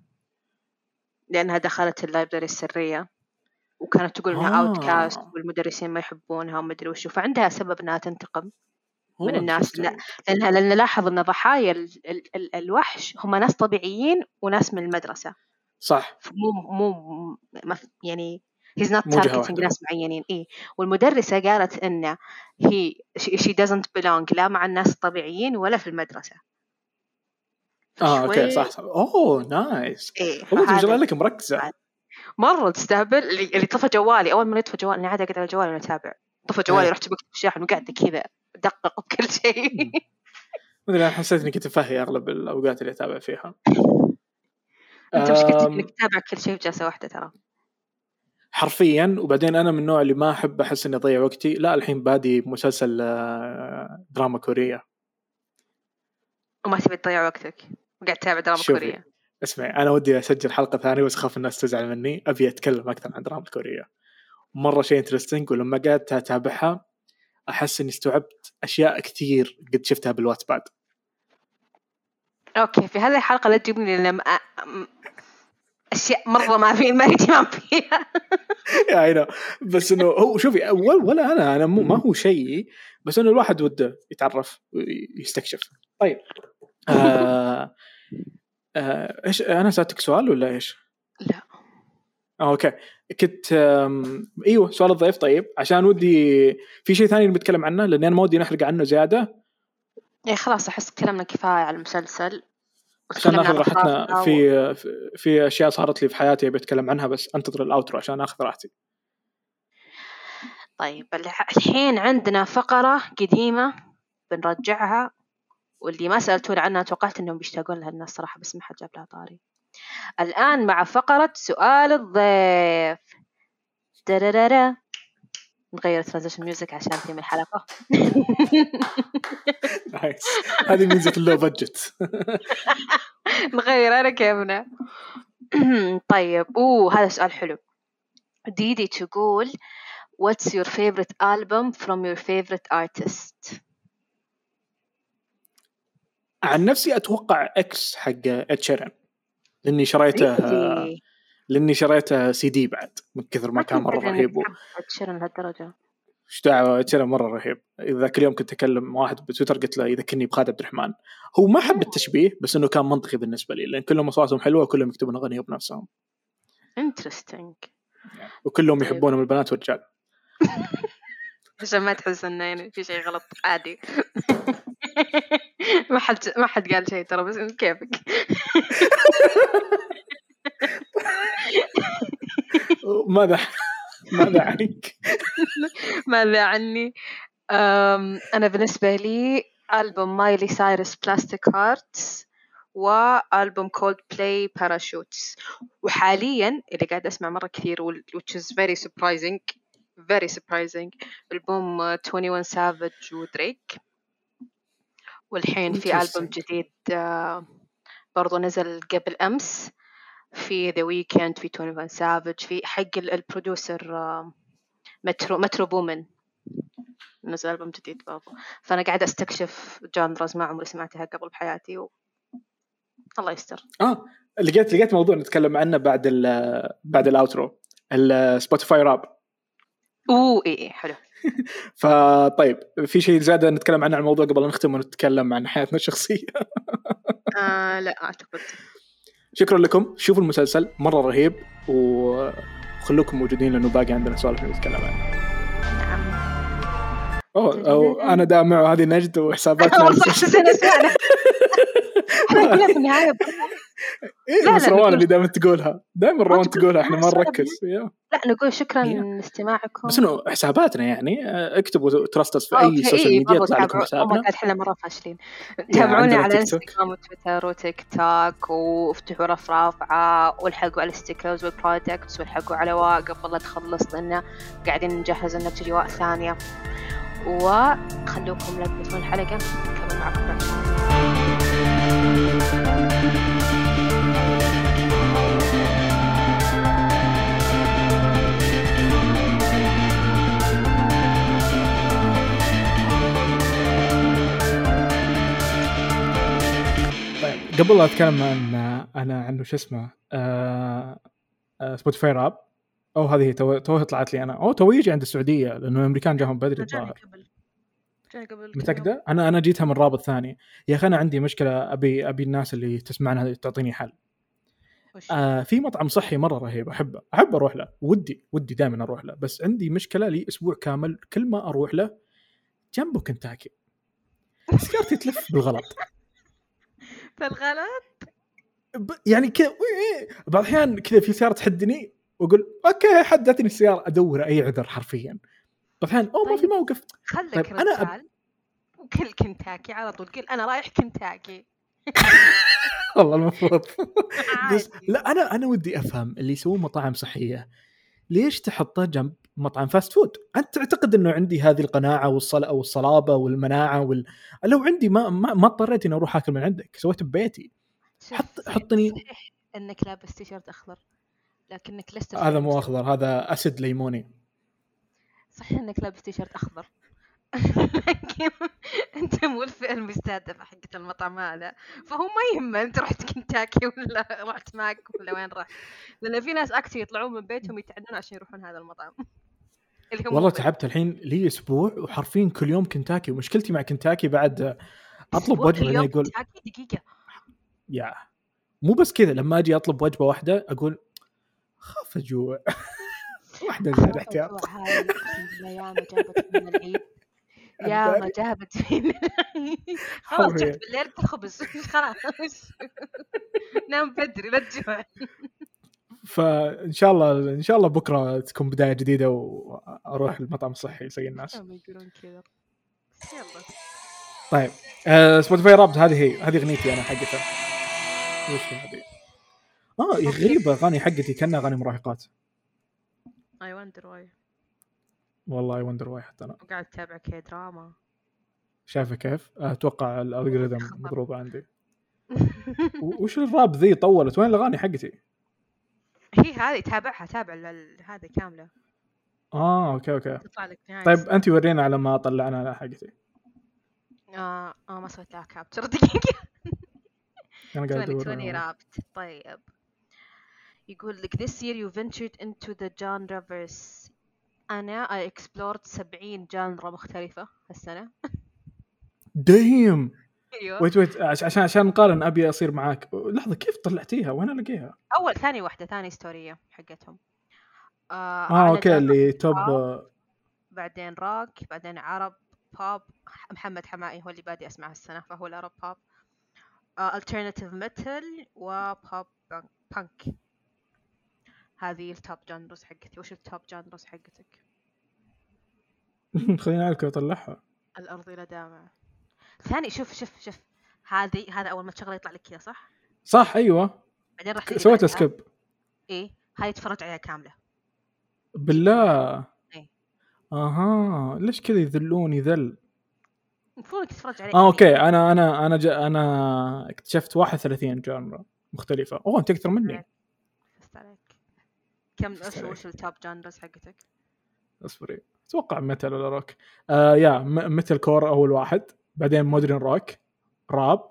لأنها دخلت ال library السرية. وكانت تقول إنها آه. outcast والمدرسين ما يحبونها وما أدري وشو. فعندها سبب إنها تنتقم من الناس. لا. لانها لأن لاحظ إن ضحايا ال ال ال الوحش هم ناس طبيعيين وناس من المدرسة. صح. مو مو يعني he's not مو جهة targeting واحدة. ناس معينين. إيه. والمدرسة قالت إن هي she she doesn't belong لا مع الناس الطبيعيين ولا في المدرسة. آه okay صح صح. أوه nice إيه والله ما لك مركزة. مرة تستهبل اللي, طفى جوالي أول ما يطفى جوالي أنا قاعدة أقعد على جوالي وأنا أتابع. طفى جوالي إيه. رحت بكتب الشاحن وقعدت كذا أدقق بكل شيء. ما ادري أنا حسيت إني كنت فهي أغلب الأوقات اللي أتابع فيها. أنت مشكلتك إنك تتابع كل شيء في جلسة واحدة ترى؟ حرفيا وبعدين أنا من النوع اللي ما أحب أحس إني أضيع وقتي. لا الحين بادي مسلسل آه، دراما كورية. وما تبي تضيع وقتك. وقاعد تتابع دراما شوفي. اسمعي أنا ودي أسجل حلقة ثانية بس اخاف الناس تزعل مني. أبي أتكلم أكثر عن دراما كوريه مرة شيء interesting ولما قعدت أتابعها أحس إني استوعبت أشياء كثير قد شفتها بال Wattpad okay في هذه الحلقة لا تجيبني م- أشياء مرة ما في ما اهتمام فيها know. بس إنه هو شوفي ولا, ولا أنا أنا مو ما هو شيء بس إنه الواحد وده يتعرف ويستكشف. طيب آه إيش؟ أنا سألتك سؤال ولا إيش؟ لا. آه okay. كنت إيوه سؤال الضيف. طيب عشان ودي في شيء ثاني بنتكلم عنه لاني أنا ما ودي نحرق عنه زيادة. إيه خلاص أحس تكلمنا كفاية على المسلسل. عشان ناخذ راحتنا في في- أشياء صارت لي في حياتي أبي أتكلم عنها بس أنتظر الأوترو عشان آخذ راحتي. طيب الح- الحين عندنا فقرة قديمة بنرجعها. واللي ما سألتونا عنها توقعت إنهم بيشتاقون لها الناس صراحة بس ما حد جاب لها طاري. الآن مع فقرة سؤال الضيف. درررا نغير transition music عشان ثيم الحلقة. nice هذه ميزه ال low budget نغير على كيفنا. طيب أوه هذا سؤال حلو. ديدي تقول What's your favorite album from your favorite artist؟ عن نفسي أتوقع X حق Ed Sheeran لأني شريته؟ لأني شريته سي دي بعد من كثر ما كان مرة رهيب. Sheeran لهالدرجة. إيش دعوة Ed Sheeran مرة رهيب. ذاك اليوم كنت أكلم واحد بتويتر قلت له يذكرني بخالد عبد الرحمن. هو ما حب التشبيه بس إنه كان منطقي بالنسبة لي لأن كلهم أصواتهم حلوة وكلهم يكتبون أغاني بنفسهم. Interesting. وكلهم طيب. يحبونهم البنات والرجال. عشان ما تحس إنه يعني في شيء غلط عادي. ما حد ما حد قال شيء ترى بس كيفك. ماذا ماذا عنك؟ ماذا عني؟ أنا بالنسبة لي ألبوم Miley Cyrus Plastic Hearts وألبوم Coldplay Parachutes وحاليا اللي قاعد أسمع مرة كثير which is very surprising very surprising ألبوم uh, 21 Savage ودريك والحين في ألبوم. جديد uh, برضو نزل قبل أمس. في The Weeknd في 21 Savage في حق ال- ال producer آه، Metro Metro Boomin نزل ألبوم جديد برضو. فأنا قاعدة أستكشف genres ما عمري سمعتها قبل بحياتي و... الله يستر. آه لقيت لقيت موضوع نتكلم عنه بعد ال بعد ال outro ال Spotify Wrapped أوه اي اي حلو. فطيب في شيء زياده نتكلم عنه عن الموضوع قبل نختم ونتكلم عن حياتنا الشخصية؟ آه لا أعتقد. شكرا لكم. شوفوا المسلسل مرة رهيب وخلوكم موجودين لأنه باقي عندنا سوالف نتكلم عنها نعم. أوه أو أنا دائما معه هذه نجد وحساباتنا والله في النهاية إيه بس روان اللي دائما تقولها. دائما روان تقول- تقولها إحنا ما نركز. لا نقول شكرا. لاستماعكم. بس إنه حساباتنا يعني آه، اكتبوا تراستس في أي social إيه، ميديا يطلع لكم حسابنا. إحنا مرة فاشلين. تابعونا على. انستغرام وتويتر وتيك توك وافتحوا رف رافعة والحقوا على الستيكرز والبرودكتس والحقوا على قبل لا تخلص لأن قاعدين نجهز إنه بتجي واء ثانية. وخلوكم لا تفوتون الحلقة نكمل معكم قبل لا أتكلم عن أنا عنه شو اسمه آه آه Spotify Wrapped. أو هذه تو- توها طلعت لي أنا. أو تو يجي عند السعودية لأنه الأمريكان جاهم بدري الظاهر قبل. جاني قبل متاكده؟ أنا أنا جيتها من رابط ثاني يا أخي أنا عندي مشكلة أبي أبي الناس اللي تسمعنا تعطيني حل؟ آه في مطعم صحي مرة رهيب احبه أحب أروح له. ودي ودي دائما أروح له. بس عندي مشكلة لي أسبوع كامل كل ما أروح له جنبه كنتاكي. سيارتي تلف بالغلط. بالغلط ب- يعني كذا بعض الأحيان كذا في سيارة تحدني وأقول okay حدتني السيارة. أدور أي عذر حرفيا. بعض الأحيان أوه ما في طيب. موقف. خلك طيب، أنا أب- وكل كنتاكي على طول. قل أنا رايح كنتاكي. والله المفروض. بس. لا أنا أنا ودي أفهم اللي يسوون مطاعم صحية. ليش تحطه جنب مطعم fast food؟ أنت تعتقد إنه عندي هذه القناعة والصل والصلابة والمناعة وال... لو عندي ما ما, ما اضطريت إني أروح آكل من عندك سويته ببيتي حط حطني صحيح إنك لابس تيشيرت أخضر لكنك لست هذا مو. أخضر هذا أسد ليموني صحيح إنك لابس تيشيرت أخضر لكن أنت مو الفئه المستهدفه حقت المطعم هذا فهو ما يهمه أنت رحت كنتاكي ولا رحت ماك ولا وين رحت. لأن في ناس اكتي يطلعون من بيتهم يتعدون عشان يروحون هذا المطعم. والله تعبت الحين لي أسبوع وحرفيا كل يوم كنتاكي ومشكلتي مع كنتاكي بعد أطلب وجبة يقول دقيقة. يا مو بس كذا لما أجي أطلب وجبة واحدة أقول خاف أجوع. واحدة زيادة احتياط أسبوع هاي أقسم بالله يا ما جابت فينا. خلاص. جبت بالليل خبز خلاص. نام بدري لا تجوع فان شاء الله إن شاء الله بكرة تكون بداية جديدة وأروح المطعم الصحي يسوي الناس. يقولون كذا. يلا. طيب آه Spotify Wrapped. هذه هي هذه أغنيتي أنا حقتها. وش هذه؟ آه غريبة أغاني حقتي كأنها أغاني مراهقات. I wonder why والله wonder why حتى أنا. وقاعد أتابع K-drama شايفه كيف؟ أتوقع ال algorithm مضروبه عندي. وش الراب ذي طولت؟ وين الأغاني حقتي؟ هي هذه تابعها تابع هذه كاملة. آه okay okay. تطلع لك نهاية طيب. أنت ورينا على ما طلعنا على حقتي. آه آه ما سويت لها capture دقيقة. أنا قاعد 20 أدور 20 رابط. طيب. يقول لك this year you ventured into the genreverse أنا I explored 70 genre مختلفة هالسنة. دايم. أيوه. wait wait عش- عشان عشان نقارن أبي أصير معاك. لحظة كيف طلعتيها؟ وين ألاقيها؟ أول ثاني واحدة ثاني story حقتهم. آه, آه على okay اللي top آه، بعدين روك بعدين Arab pop محمد حماقي هو اللي بادي أسمع هالسنة فهو ال Arab pop آه alternative metal و pop punk هذه ال top genres حقتي. وش ال top genres حقتك؟ خليني أعرف كيف أطلعها. الأرض لا دامع ثاني شوف شوف شوف. هذه هذا أول ما تشغله يطلع لك كذا صح؟ صح أيوه. بعدين راح بعدها. skip إيه هاي تفرج عليها كاملة. بالله. إيه. أها. ليش كذا يذلوني ذل المفروض تتفرج عليها. آه okay. أنا أنا أنا أنا اكتشفت 31 genre مختلفة. أوه أنت أكثر مني. عليك كم عليك. وش ال top genres حقتك؟ أصبري. أتوقع metal ولا روك آه يا metalcore أول واحد بعدين modern rock rap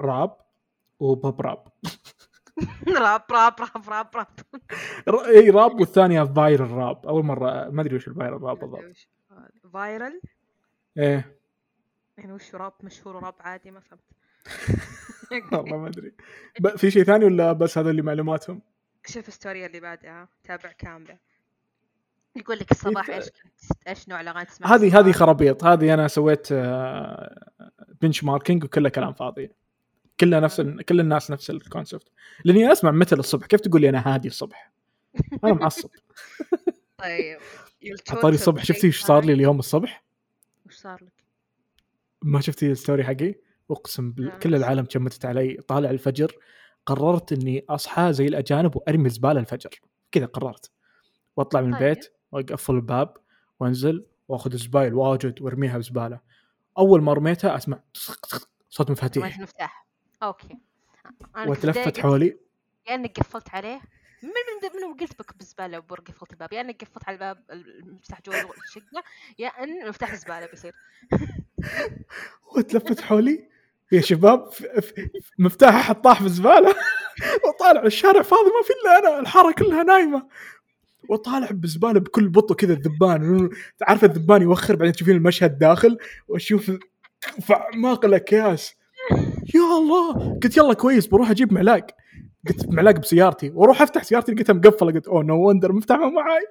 rap و pop rap. rap rap rap rap rap. إي راب والثانيه viral rap أول مرة ما أدري وش ال viral rap بالضبط. viral إيه. يعني وش راب مشهور راب عادي ما فهمت. والله ما أدري. في شيء ثاني ولا بس هذا اللي معلوماتهم؟ شوف ال story اللي بعدها تابع كاملة. يقول لك الصباح إيش كنت إيش نوع الأغاني تسمعها؟ هذه؟ هذه خرابيط. هذه أنا سويت benchmarking وكله كلام فاضي. كلها نفس كل الناس نفس ال concept لأني أسمع مثل الصبح. كيف تقول لي أنا هادي الصبح؟ أنا معصب. طيب. عطاري الصبح. شفتي إيش صار لي اليوم الصبح؟ وش صار لك؟ ما شفتي ال story حقي؟ أقسم بالله كل العالم جمدت علي. طالع الفجر. قررت إني أصحى زي الأجانب وأرمي الزباله الفجر. كذا قررت. وأطلع من طيب. البيت وأقفل الباب وأنزل وأخذ الزبايل واجد وأرميها بزبالة. أول ما رميتها أسمع صوت مفاتيح. مفتاح. okay. البداية حولي. يا إنك قفلت عليه. من من من قلت بك بالزباله وبر قفلت الباب؟ يا إنك قفلت على الباب المفتاح جوا الشقة يا إن مفتاح الزباله بيصير. وتلفت حولي. يا شباب ف- ف- مفتاح أحد طاح في الزباله وطالع الشارع فاضي ما في إلا أنا الحارة كلها نايمة. وطالع بزبالة بكل بطء كذا الذبان. عارف الذبان يوخر بعدين تشوفين المشهد داخل وأشوف في اعماق الأكياس. يا الله! قلت يلا كويس بروح أجيب معلاق. قلت معلاق بسيارتي. وأروح أفتح سيارتي لقيتها مقفلة. قلت أوه نو وندر مفتاح ما معاي.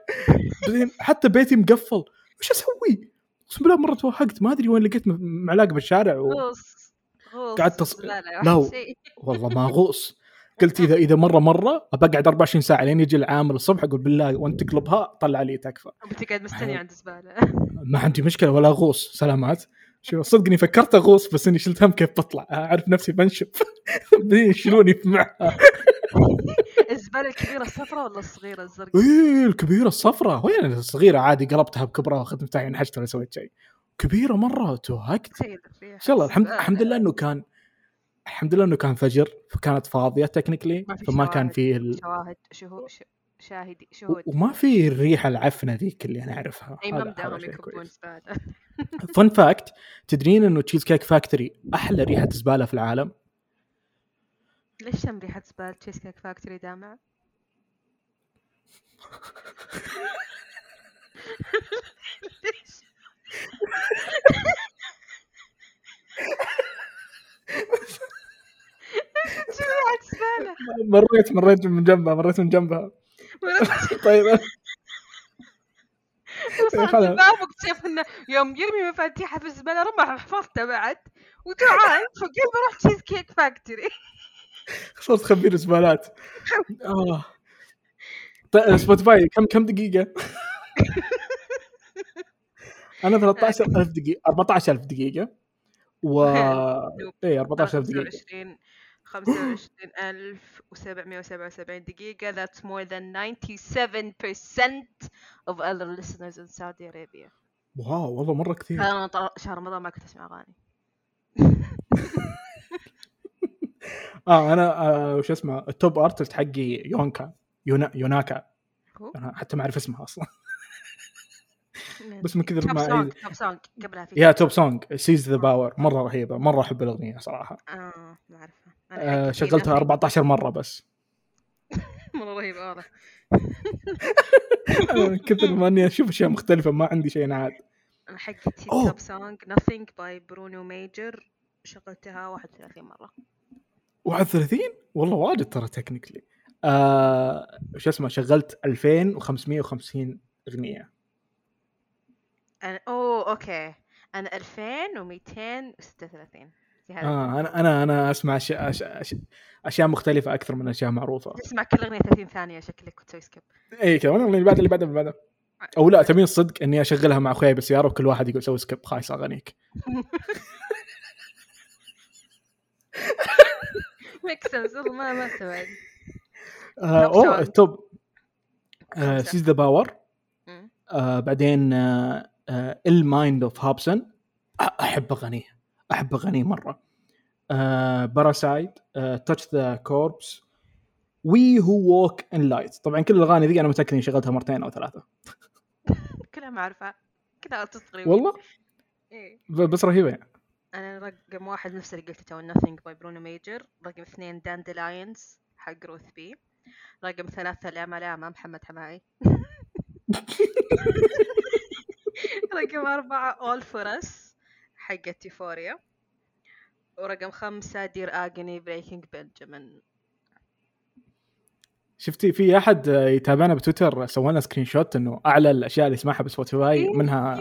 بعدين حتى بيتي مقفل. وش أسوي؟ أقسم بالله مرة توهقت. ما أدري وين لقيت معلاق بالشارع و... قعدت تص- لا لا, لا،. والله ما غوص. قلت اذا إذا مرة مرة بقعد 24 ساعة لين يجي العامل الصبح أقول بالله وأنت تقلبها طلع لي تكفى. بتقعد مستني عند الزباله ما عندي مشكلة ولا اغوص سلامات. شوف صدقني فكرت أغوص بس إني شلت هم كيف بطلع. أعرف نفسي بنشف بعدين يشيلوني في معها. الزبالة الكبيرة الصفراء ولا الصغيرة الزرقاء؟ إيه الكبيرة الصفراء. وين الصغيرة؟ عادي قلبتها بكبرها واخذت مفتاحي انحشت ولا سويت شيء. كبيرة مرة توهقت ان شاء الله الحمد. الحمد لله إنه كان الحمد لله إنه كان فجر فكانت فاضية technically فما كان. فيه ال... شواهد شهود شاهد شهود وما في الريحة العفنة ذيك اللي أنا أعرفها إي شيء يكبون زباله فن فاكت تدرين إنه Cheesecake Factory أحلى ريحة زبالة في العالم ليش شم ريحة زبالة Cheesecake Factory دامع؟ مريت مريت من جنبها مريت من جنبها. طيب. طيب، وصلت الباب واكتشف انه يوم يرمي مفاتيحه في الزبالة رمى حفاظته بعد وجوعان فقلت بروح Cheesecake Factory صرت خبير زبالات آه. طيب Spotify كم كم دقيقة؟ أنا 13000 دقيقة 14000 دقيقة و اي 14000 دقيقة. 25 25777 دقيقة. That's more than 97% of other listeners in Saudi Arabia. wow والله مرة كثير. أنا شهر رمضان ما كنت أسمع أغاني. آه أنا آه وش اسمه ال top artist حقي Yonka Yona Yonaka؟ أنا حتى ما أعرف اسمها أصلا. بس من كثر top ما song top song قبلها في يا توب سونج سيز ذا باور مرة رهيبة مرة أحب الأغنية صراحة. آه ما أعرفها. آه شغلتها nothing. 14 مرة بس. مرة رهيبة واضح. أنا من كثر ما إني أشوف أشياء مختلفة ما عندي شيء عاد أنا حقتي. top song nothing by Bruno Major شغلتها 31 مرة. 31 والله واجد ترى technically آه وش اسمه شغلت 2550 أغنية. أنا أوه okay. أنا 2236 في هذا آه أنا أنا أنا أسمع اشياء اشياء, أشياء, مختلفة أكثر من أشياء معروفة. تسمع كل أغنية 30 ثانية شكلك وتسوي سكيب اي كمان اللي بعده اللي بعده اللي بعده أو لا تبين الصدق إني أشغلها مع أخوياي بالسيارة وكل واحد يقول سوي skip خايس اغانيك make sense والله ما ما استوعب آه top أوه آه خمسة. Seize the Power. آه بعدين آه آه Ill Mind of Hopsin أحب اغانيه أحب اغانيه مرة. باراسايد تاتش ذا كوربس وي هو ووك ان لايت طبعا كل الأغاني ذي أنا متأكد إني شغلتها مرتين أو ثلاثة. كلها ما أعرفها. كلها تصغري والله؟ إيه. بس رهيبة يعني. أنا رقم واحد نفس اللي قلته تو nothing by برونو ميجر رقم اثنين داندلاينز حق روث بي رقم ثلاثة لاما لاما محمد حمائي رقم أربعة for Us حقت يوفوريا ورقم خمسة Dear Agony بريكنج بنجامين شفتي في أحد يتابعنا بتويتر سوى لنا screenshot إنه أعلى الأشياء اللي يسمعها بسبوتيفاي منها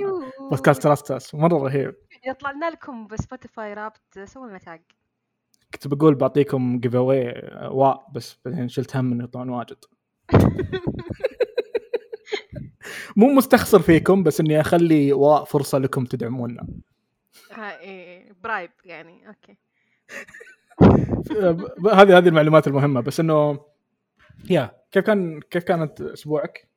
بودكاست تراستس مرة رهيب. يطلع لنا لكم بسبوتيفاي رابط سووا لنا tag كنت بقول بعطيكم giveaway واء بس بعدين شلت هم إنه يطلعون واجد. مو مستخسر فيكم بس إني أخلي واء فرصة لكم تدعمونا. ها إيه bribe يعني أوكي. هذه هذه المعلومات المهمة بس إنه يا كيف كان كيف كانت أسبوعك؟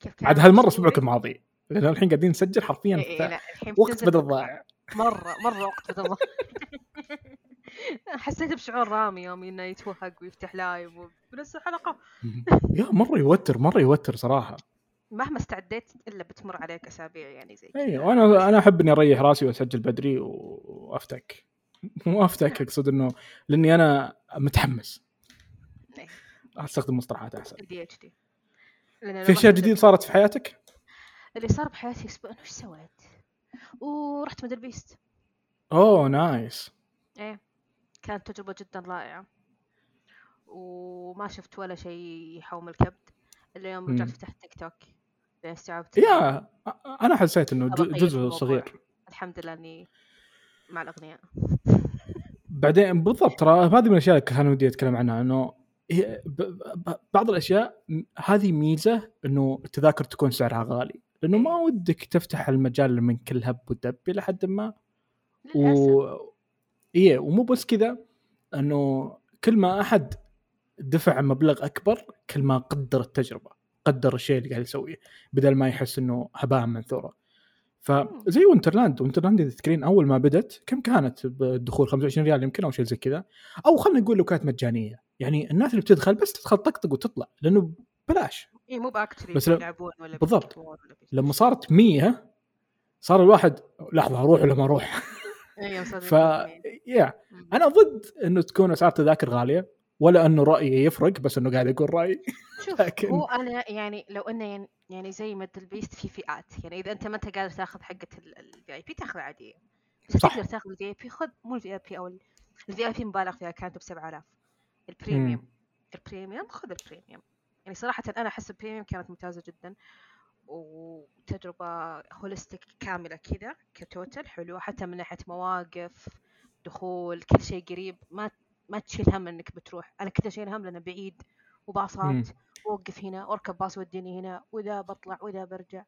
كيف عاد هالمرة؟ الأسبوع الماضي لأن الحين قاعدين نسجل حرفيا إيه إيه في لا الحين وقت بدل بكرة. ضايع مرة مرة وقت بدل ضايع حسيت بشعور رامي يوم إنه يتوهق ويفتح live وبنفس حلقة يا مرة يوتر مرة يوتر صراحة. مهما استعديت إلا بتمر عليك أسابيع يعني زي كذا. اي وأنا أنا أحب إني أريح رأسي وأسجل بدري وأفتك. مو أفتك أقصد إنه لأني أنا متحمس. إيه. أستخدم مصطلحات أحسن. ADHD في أشياء جديدة صارت في حياتك؟ اللي صار بحياتي أسبوع وش سويت؟ ورحت مدل بيست. أوه nice. إيه. كانت تجربة جدا رائعة. وما شفت ولا شيء يحوم الكبد. إلا يوم رجعت. فتحت تيك توك. استوعبت يا أنا حسيت إنه جزء. صغير. الحمد لله إني مع الأغنياء. بعدين بالضبط ترى هذه من الأشياء اللي كان ودي أتكلم عنها إنه بعض الأشياء هذه ميزة إنه التذاكر تكون سعرها غالي لأنه ما ودك تفتح المجال من كل هب ودب إلى حد ما. و إيه ومو بس كذا إنه كل ما أحد دفع مبلغ أكبر كل ما قدر التجربة. قدر الشيء اللي قاعد يسويه بدل ما يحس إنه هباء منثورا فزي وينترلاند وينترلاند إذا تذكرين أول ما بدت كم كانت بالدخول 25 ريال يمكن أو شيء زي كذا. أو خلينا نقول لو كانت مجانية. يعني الناس اللي بتدخل بس تدخل طقطق وتطلع لأنه بلاش اي مو باكتري بس يلعبون ولا بالضبط. ولا لما صارت 100 صار الواحد لحظة أروح ولا ما أروح؟ إيه، ف يا. أنا ضد إنه تكون أسعار تذاكر غالية. ولا إنه رأيي يفرق بس إنه قاعد أقول رأيي. شوف لكن- هو أنا يعني لو إنه يعني- زي مد البيست في فئات. يعني إذا أنت ما أنت قادر تاخذ حقة ال VIP تاخذ عادية. بس. تقدر تاخذ ال VIP خذ مو ال VIP أو ال VIP مبالغ فيها كانت ب 7000 ال premium ال premium خذ ال premium يعني صراحة أنا أحس ال premium كانت ممتازة جدا. وتجربة holistic كاملة كذا ك total حلوة حتى من ناحية مواقف دخول كل شيء قريب. ما ما تشيل هم إنك بتروح. أنا كنت أشيل هم لأنه بعيد وباصات. ووقف هنا وأركب باص وديني هنا وإذا بطلع وإذا برجع.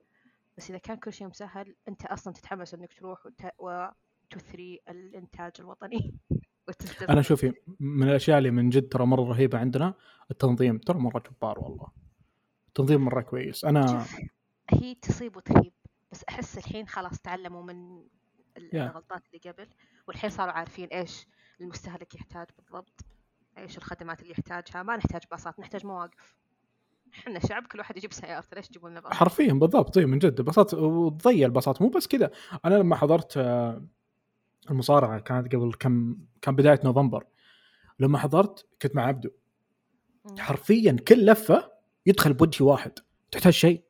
بس إذا كان كل شيء مسهل أنت أصلا تتحمس إنك تروح وت... وتثري الإنتاج الوطني. أنا شوفي من الأشياء اللي من جد ترى مرة رهيبة عندنا التنظيم. ترى مرة جبار والله. التنظيم مرة كويس. أنا هي تصيب وتخيب. بس أحس الحين خلاص تعلموا من الغلطات اللي قبل. والحين صاروا عارفين إيش المستهلك يحتاج بالضبط إيش الخدمات اللي يحتاجها ما نحتاج باصات نحتاج مواقف. إحنا شعب كل واحد يجيب سيارته ليش تجيبون لنا باصات؟ حرفيا بالضبط. طيب من جد باصات وتضيع الباصات. مو بس كذا. أنا لما حضرت آه، المصارعة كانت قبل كم كان بداية نوفمبر. لما حضرت كنت مع عبدو. حرفيا كل لفة يدخل بوجه واحد. تحتاج شيء؟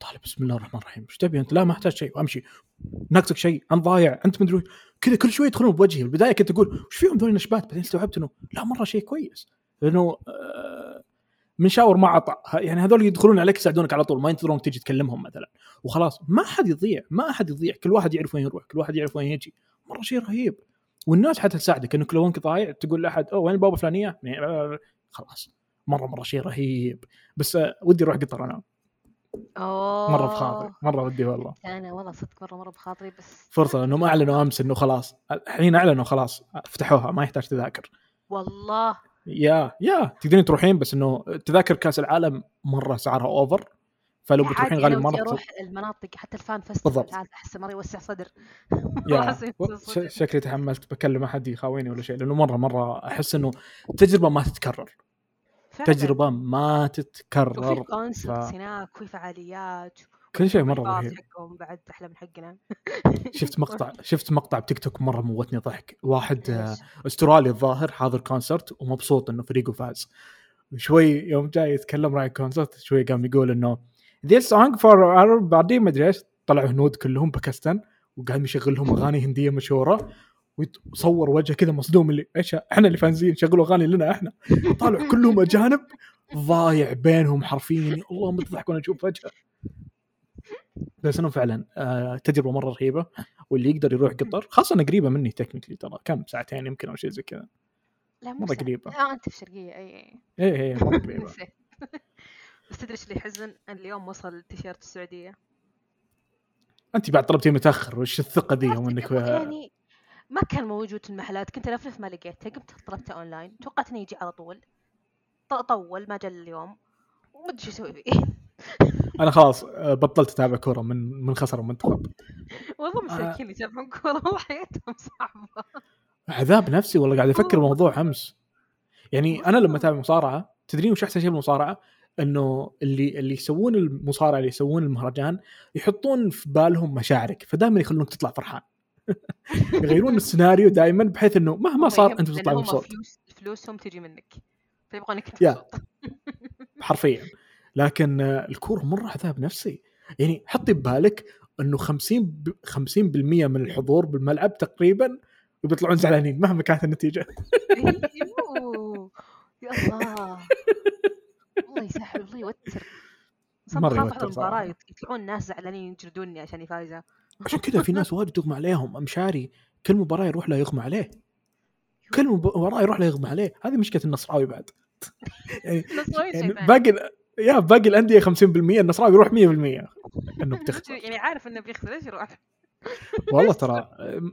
طالب بسم الله الرحمن الرحيم. إيش تبي أنت؟ لا ما أحتاج شيء. وأمشي. ناقصك شيء. أنا ضايع. أنت مدري كذا كل شوي يدخلون بوجهي. البدايه كنت أقول وش فيهم ذول النشبات؟ بعدين استوعبت إنه لا مرة شيء كويس. لأنه آه، من شاور ما عطى. يعني هذول يدخلون عليك يساعدونك على طول. ما ينتظرون تيجي تكلمهم مثلا. وخلاص. ما حد يضيع. ما أحد يضيع. كل واحد يعرف وين يروح. كل واحد يعرف وين يجي. مرة شيء رهيب. والناس حتى تساعدك. انك لو أنت ضايع تقول لأحد أوه وين البوابه الفلانيه خلاص. مرة مرة شيء رهيب. بس آه، ودي أروح قطر أنا. اوه مرة بخاطري مرة ودي والله. أنا والله صدق مرة مرة بخاطري بس فرصة انهم أعلنوا أمس إنه خلاص. الحين أعلنوا خلاص فتحوها ما يحتاج تذاكر. والله. يا يا تقدرين تروحين بس إنه تذاكر كأس العالم مرة سعرها اوفر فلو بتروحين غالي مره أروح المناطق حتى ال fan festival بالضبط. احس مرة يوسع صدر. يا شكلي تحملت بكلم أحد يخاويني ولا شيء لأنه مرة مرة أحس إنه تجربة ما تتكرر. تجربة ما تتكرر وفي concert هناك وفي فعاليات كل شيء مرة رهيب. حقهم بعد أحلى من حقنا. شفت مقطع شفت مقطع بتيك توك مرة موتني ضحك. واحد أسترالي الظاهر حاضر concert ومبسوط إنه فريقه فاز. شوي يوم جاي يتكلم راعي ال concert شوي قام يقول إنه this song for our بعدين مدري إيش طلعوا هنود كلهم باكستان وقام يشغل لهم أغاني هندية مشهورة. ويصور وجهه كذا مصدوم اللي إيش إحنا اللي فايزين شغلوا أغاني لنا إحنا. طالع كلهم أجانب ضايع بينهم حرفيا. الله مت ضحك وأنا أشوف وجهه بس إنه فعلا آه تجربة مرة رهيبة واللي يقدر يروح قطر خاصة انها قريبة مني technically ترى كم ساعتين يمكن أو شيء زي كذا. لا مرة قريبة. آه أنت في الشرقيه اي اي اي مرة قريبة. بس تدري إيش اللي يحزن؟ اليوم وصل التيشيرت السعودية. أنت بعد طلبتي متأخر وش الثقة ذي يوم إنك يعني ما كان موجود في المحلات كنت ألف ألف ما لقيته قمت طلبته أونلاين توقعت إنه يجي على طول. طول ما جاء اليوم وما أدري شو أسوي فيه. أنا خلاص آه، بطلت أتابع كورة من من خسر المنتخب والله مساكين اللي يتابعون كورة والله حياتهم صعبة. عذاب نفسي والله قاعد أفكر الموضوع أمس. يعني أنا لما أتابع مصارعة تدرين وش أحسن شيء بالمصارعة؟ إنه اللي اللي يسوون المصارعة اللي يسوون المهرجان يحطون في بالهم مشاعرك فدائما يخلونك تطلع فرحان. يغيرون السيناريو دائما بحيث إنه مهما صار أنت بتطلع مبسوط. فلوس فلوسهم تجي منك. فيبغونك يا. حرفيا. لكن الكوره مرة عذاب نفسي. يعني حطي ببالك إنه 50 ب... 50% من الحضور بالملعب تقريبا وبيطلعون زعلانين مهما كانت النتيجة. يا الله. الله يسهل الله يوتر. مرة يوتر المباراة. يطلعون ناس زعلانين يجردوني عشان فايزه عشان كذا في ناس واجد يغمى عليهم امشاري كل مباراة يروح له يغمى عليه. كل مباراة يروح له يغمى عليه. هذه مشكلة النصراوي بعد. يعني, يعني باقي يا باقي الأندية 50% النصراوي يروح 100% إنه بتخسر. يعني عارف إنه بيخسر ليش يروح؟ والله ترى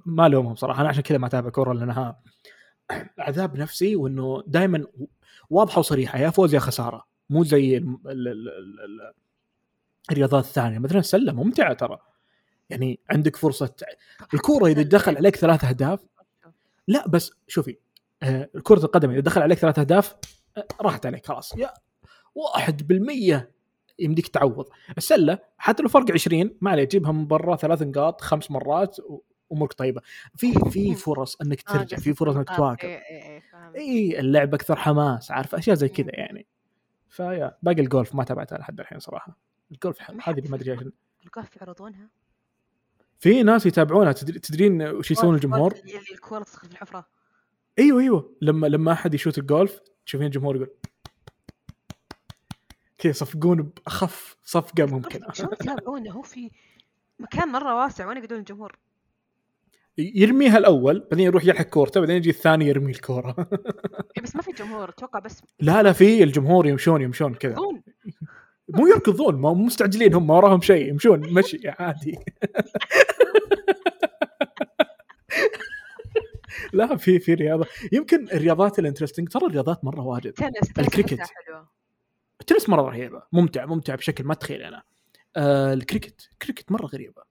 ما لومهم صراحة. أنا عشان كذا ما أتابع كورة لأنها عذاب نفسي وإنه دائما واضحة وصريحة. يا فوز يا خسارة. مو زي الرياضات الثانية. مثلا السله ممتعة ترى. يعني عندك فرصة الكورة إذا دخل عليك ثلاث أهداف لا بس شوفي آه، كرة القدم إذا دخل عليك ثلاث أهداف آه، راحت عليك خلاص. يا واحد بالمية يمديك تعوض. السلة حتى لو فرق 20 ما عليه جيبها من برا ثلاث نقاط خمس مرات أمورك طيبة. في في فرص إنك آه، ترجع في فرص إنك تواكب. اي إيه، إيه، اللعب أكثر حماس عارف أشياء زي كذا يعني. فيا باقي الجولف ما تابعتها لحد الحين صراحة. الجولف هذه ما أدري الجولف يعرضونها؟ في ناس يتابعونها. تدرين وش يسوون الجمهور؟ اللي الكورة في الحفره أيوه أيوه. لما لما أحد يشوت الجولف تشوفين الجمهور يقول كذا يصفقون بأخف صفقة ممكنه شلون يتابعونه؟ هو في مكان مرة واسع وين يقعدون الجمهور؟ يرميها الأول بعدين يروح يلحق كورته بعدين يجي الثاني يرمي الكورة. إيه بس ما في جمهور أتوقع بس لا لا في الجمهور يمشون يمشون كذا. مو يركضون ما هم مستعجلين هم ما وراهم شيء يمشون مشي عادي. لا في في رياضة. يمكن الرياضات ال interesting ترى الرياضات مرة واجد. تنس الكريكت. التنس مرة رهيبة ممتع ممتع بشكل ما تخيل أنا. آه الكريكت الكريكت مرة غريبة.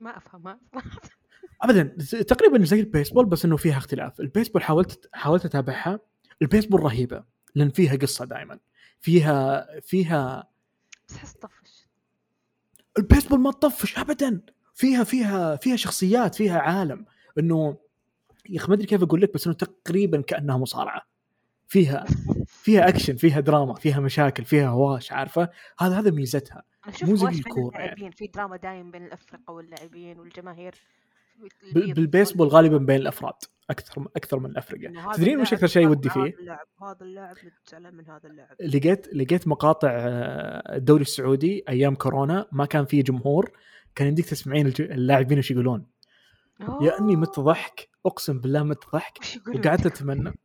ما افهمها ابدا تقريبا زي البيسبول بس إنه فيها اختلاف. البيسبول حاولت حاولت أتابعها. البيسبول رهيبة لأن فيها قصة دائما فيها فيها بس أحس طفش. البيسبول ما تطفش ابدا. فيها فيها فيها شخصيات فيها عالم. إنه يا أخي ما أدري كيف أقول لك بس إنه تقريبا كأنها مصارعة. فيها فيها اكشن فيها دراما فيها مشاكل فيها هواش عارفة؟ هذا هذا ميزتها. مو زي الكورة يعني. في دراما دايم بين الأفرقة واللاعبين والجماهير. بال- بالبيسبول غالبا بين الأفراد أكثر أكثر من الأفرقة. تدرين وش أكثر شيء ودي فيه؟ هذا اللاعب هذا اللاعب زعلان من هذا اللاعب. لقيت لقيت مقاطع آه، الدوري السعودي أيام كورونا ما كان فيه جمهور كان يمديك تسمعين اللاعبين وش يقولون. يا أني مت ضحك. أقسم بالله مت ضحك؟ وقعدت أتمنى.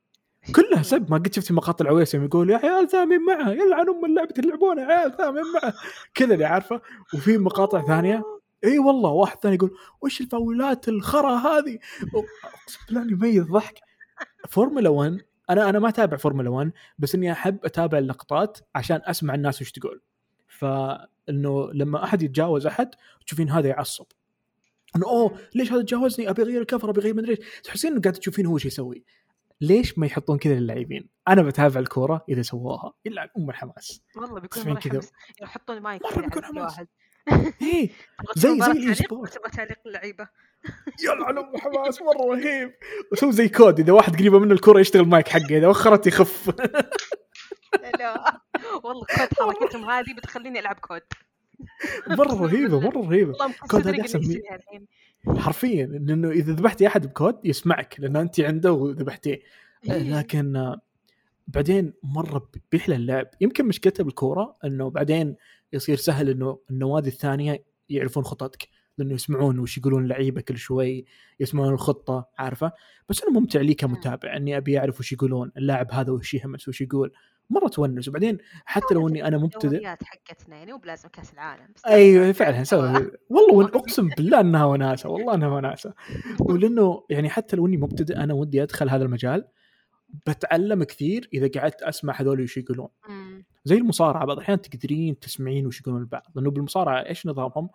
كلها؟ سب. ما قد شفت مقاطع العويس يوم يقول يا عيال ثامن معه يلعن أم اللعبة تلعبونها يا عيال ثامن معه. كذا اللي عارفه وفي مقاطع ثانية. إي والله واحد ثاني يقول وش ال fouls الخرا هذه؟ أقسم بالله اني ميت ضحك. فورمولا 1 أنا أنا ما أتابع فورمولا 1 بس إني أحب أتابع اللقطات عشان أسمع الناس وش تقول. فإنه لما أحد يتجاوز أحد تشوفين هذا يعصب. انه أوه ليش هذا تجاوزني؟ أبي أغير الكفر أبي أغير مدري تحسين انه قاعد تشوفين هو إيش يسوي. ليش ما يحطون كذا للاعبين؟ أنا بتابع الكورة إذا سووها إلا ام الحماس. والله بيكون مرة كذا. حماس. يحطون مايك كذا بيكون حماس. إيه تبغى زي- زي ال e-sport. ولا تبغى تعليق اللعيبة؟ يلعن ام حماس مرة رهيب. وسوي زي كود إذا واحد قريبة منه الكره يشتغل المايك حقه إذا وخرت يخف. لا. والله كود حركتهم هذه بتخليني ألعب كود. مرة رهيبة مرة رهيبة. كود أشتريها الحين. حرفيا لأنه إذا ذبحتي أحد بكود يسمعك لأنه انت عنده وذبحتيه. إيه. لكن بعدين مرة بيحلى اللعب. يمكن مشكلته بالكورة إنه بعدين يصير سهل إنه النوادي الثانية يعرفون خططك لأنه يسمعون وش يقولون اللعيبه كل شوي يسمعون الخطة عارفة؟ بس انه ممتع لي كمتابع إني أبي أعرف وش يقولون اللاعب هذا وش يهمس وش يقول. مرة تونس وبعدين حتى لو إني أنا مبتدئ حقتنا يعني مو بلازم كأس العالم أيوه فعلا سوي والله أقسم بالله إنها وناسة والله إنها وناسة. ولأنه يعني حتى لو إني مبتدئ أنا ودي أدخل هذا المجال بتعلم كثير إذا قعدت أسمع هذول وش يقولون. زي المصارعة بعض الأحيان تقدرين تسمعين وش يقولون البعض لأنه بالمصارعة إيش نظامهم؟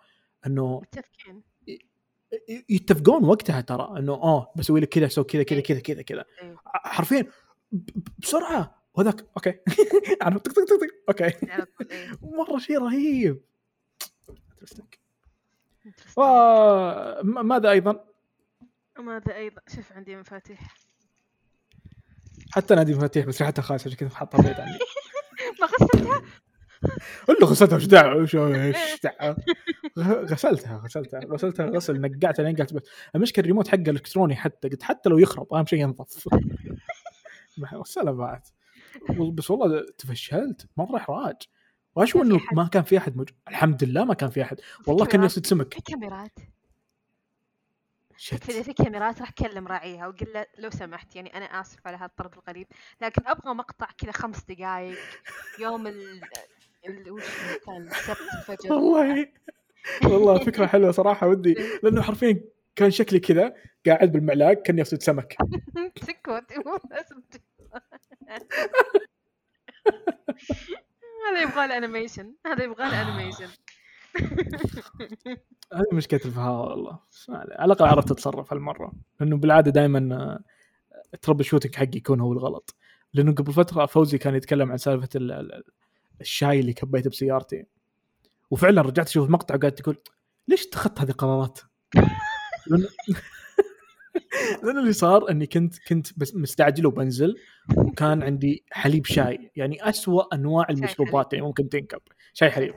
إنه متفقين. يتفقون وقتها ترى إنه آه بسوي لك كذا سوي كذا كذا كذا كذا كذا. إيه. حرفيا ب- ب- بسرعة. وهذاك okay. أنا طق طق طق طق okay. مرة شيء رهيب. وماذا أيضا؟ وماذا أيضا؟ شوف عندي مفاتيح. حتى نادي مفاتيح بس ريحتها خايسة عشان كذا حاطها بعيد عني. ما غسلتها؟ إلا غسلتها وش دعوة؟ إيش دعوة؟ غسلتها غسلتها غسلتها غسل نقعتها لين قالت بس. المشكلة الريموت حقه الإلكتروني حتى قلت حتى لو يخرب أهم شيء ينظف. غسلها بعد. بس والله تفشلت مرة إحراج. واشو إنه. ما كان في أحد موجود. الحمد لله ما كان في أحد. والله كان. يصيد سمك. في كاميرات. شت. اذا في كاميرات راح كلم راعيها وقل له لو سمحت يعني أنا آسف على هذا الطرد الغريب. لكن أبغى مقطع كذا خمس دقائق يوم ال وش كان؟ السبت الفجر. والله. والله فكرة حلوة صراحة ودي. لأنه حرفيا كان شكلي كذا قاعد بالمعلاق كان يصيد سمك. سكوت. هذا يبغى له animation هذا يبغى له animation هذه مشكلة الفهاوة والله. على الأقل عرفت أتصرف هالمرة. لأنه بالعادة دائما troubleshooting حقي يكون هو الغلط. لأنه قبل فترة فوزي كان يتكلم عن سالفة ال- ال- الشاي اللي كبيته بسيارتي. وفعلا رجعت أشوف المقطع وقاعد تقول ليش اتخذت هذه القرارات؟ لأن اللي صار إني كنت كنت بس مستعجل وبنزل وكان عندي حليب شاي. يعني أسوأ أنواع المشروبات اللي ممكن تنكب. شاي حليب.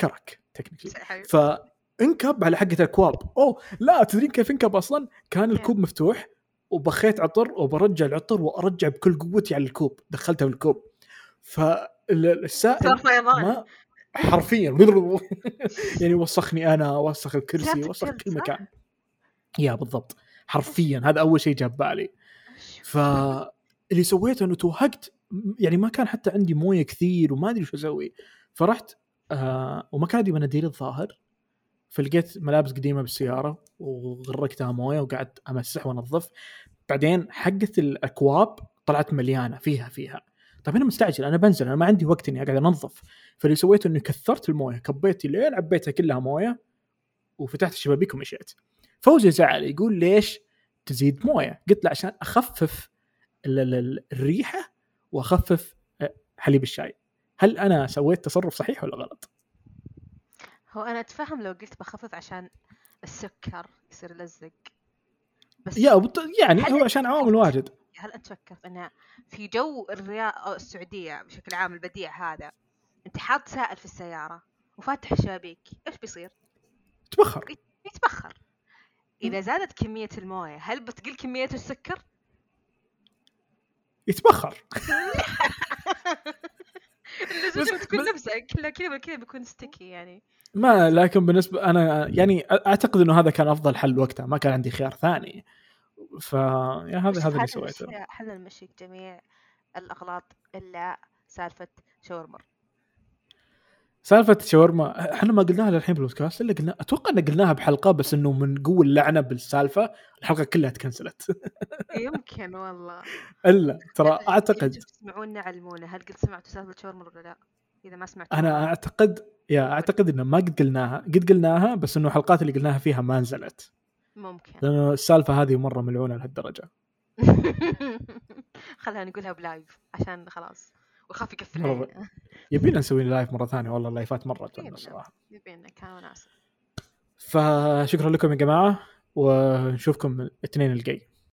كرك technically. فانكب على حقة الأكواب. أوه لا تدرين كيف انكب أصلا؟ كان الكوب مفتوح وبخيت عطر وبرجع العطر وأرجع بكل قوتي على الكوب. دخلته بالكوب ف ال- السائل صار فيضان. ما حرفيا. يعني وسخني أنا وسخ الكرسي وسخ كل؟ مكان. يا بالضبط حرفيا هذا أول شيء جاب بالي. فاللي سويته إنه توهقت يعني ما كان حتى عندي موية كثير وما أدري شو أسوي. فرحت آه وما كان عندي مناديل الظاهر فلقيت ملابس قديمة بالسيارة وغرقتها موية وقعدت أمسح وأنظف. بعدين حقت الأكواب طلعت مليانة فيها فيها. طيب أنا مستعجل أنا بنزل أنا ما عندي وقت إني أقعد أنظف. فاللي سويته إني كثرت الموية كبيت لين عبيتها كلها موية وفتحت الشبابيك ومشيت. فوزي زعل يقول ليش تزيد موية؟ قلت له عشان أخفف ال- ال- ال- الريحة وأخفف آه، حليب الشاي. هل أنا سويت تصرف صحيح ولا غلط؟ هو أنا أتفهم لو قلت بخفف عشان السكر يصير يلزق بس يا بط- يعني هو عشان عوامل واجد. هل أنت فكرت انه في جو الرياض السعودية بشكل عام البديع هذا أنت حاط سائل في السيارة وفاتح الشبابيك إيش بيصير؟ تبخر. يتبخر. إذا زادت كمية الموية هل بتقل كمية السكر؟ يتبخر. بس- بتكون نفسها؟ كلها كذا ولا كذا بيكون ستيكي يعني. ما لكن بالنسبة أنا يعني أعتقد إنه هذا كان أفضل حل وقتها ما كان عندي خيار ثاني. ف هذا هذا اللي سويته. إحنا نمشيك جميع الأغلاط إلا سالفة شاورما. سالفة شاورما إحنا ما قلناها للحين بالبودكاست إلا قلنا أتوقع إن قلناها بحلقة بس إنه من قوة اللعنة بالسالفة الحلقة كلها تكنسلت. يمكن والله. إلا ترى اعتقد تسمعونا علمونا هل قد سمعتوا سالفة شاورما ولا لا؟ إذا ما سمعتوا أنا اعتقد يا أعتقد إنه ما قد قلناها قد قلناها بس إنه الحلقات اللي قلناها فيها ما نزلت. ممكن. لأنه السالفة هذه مرة ملعونة لهالدرجة. خلينا نقولها ب live عشان خلاص. وخاف يقفل يبينا نسوي live مرة ثانية. والله اللايفات مرة تجنن. صراحة. يبينا كان مناسب فشكرا لكم يا جماعة ونشوفكم الاثنين الجاي.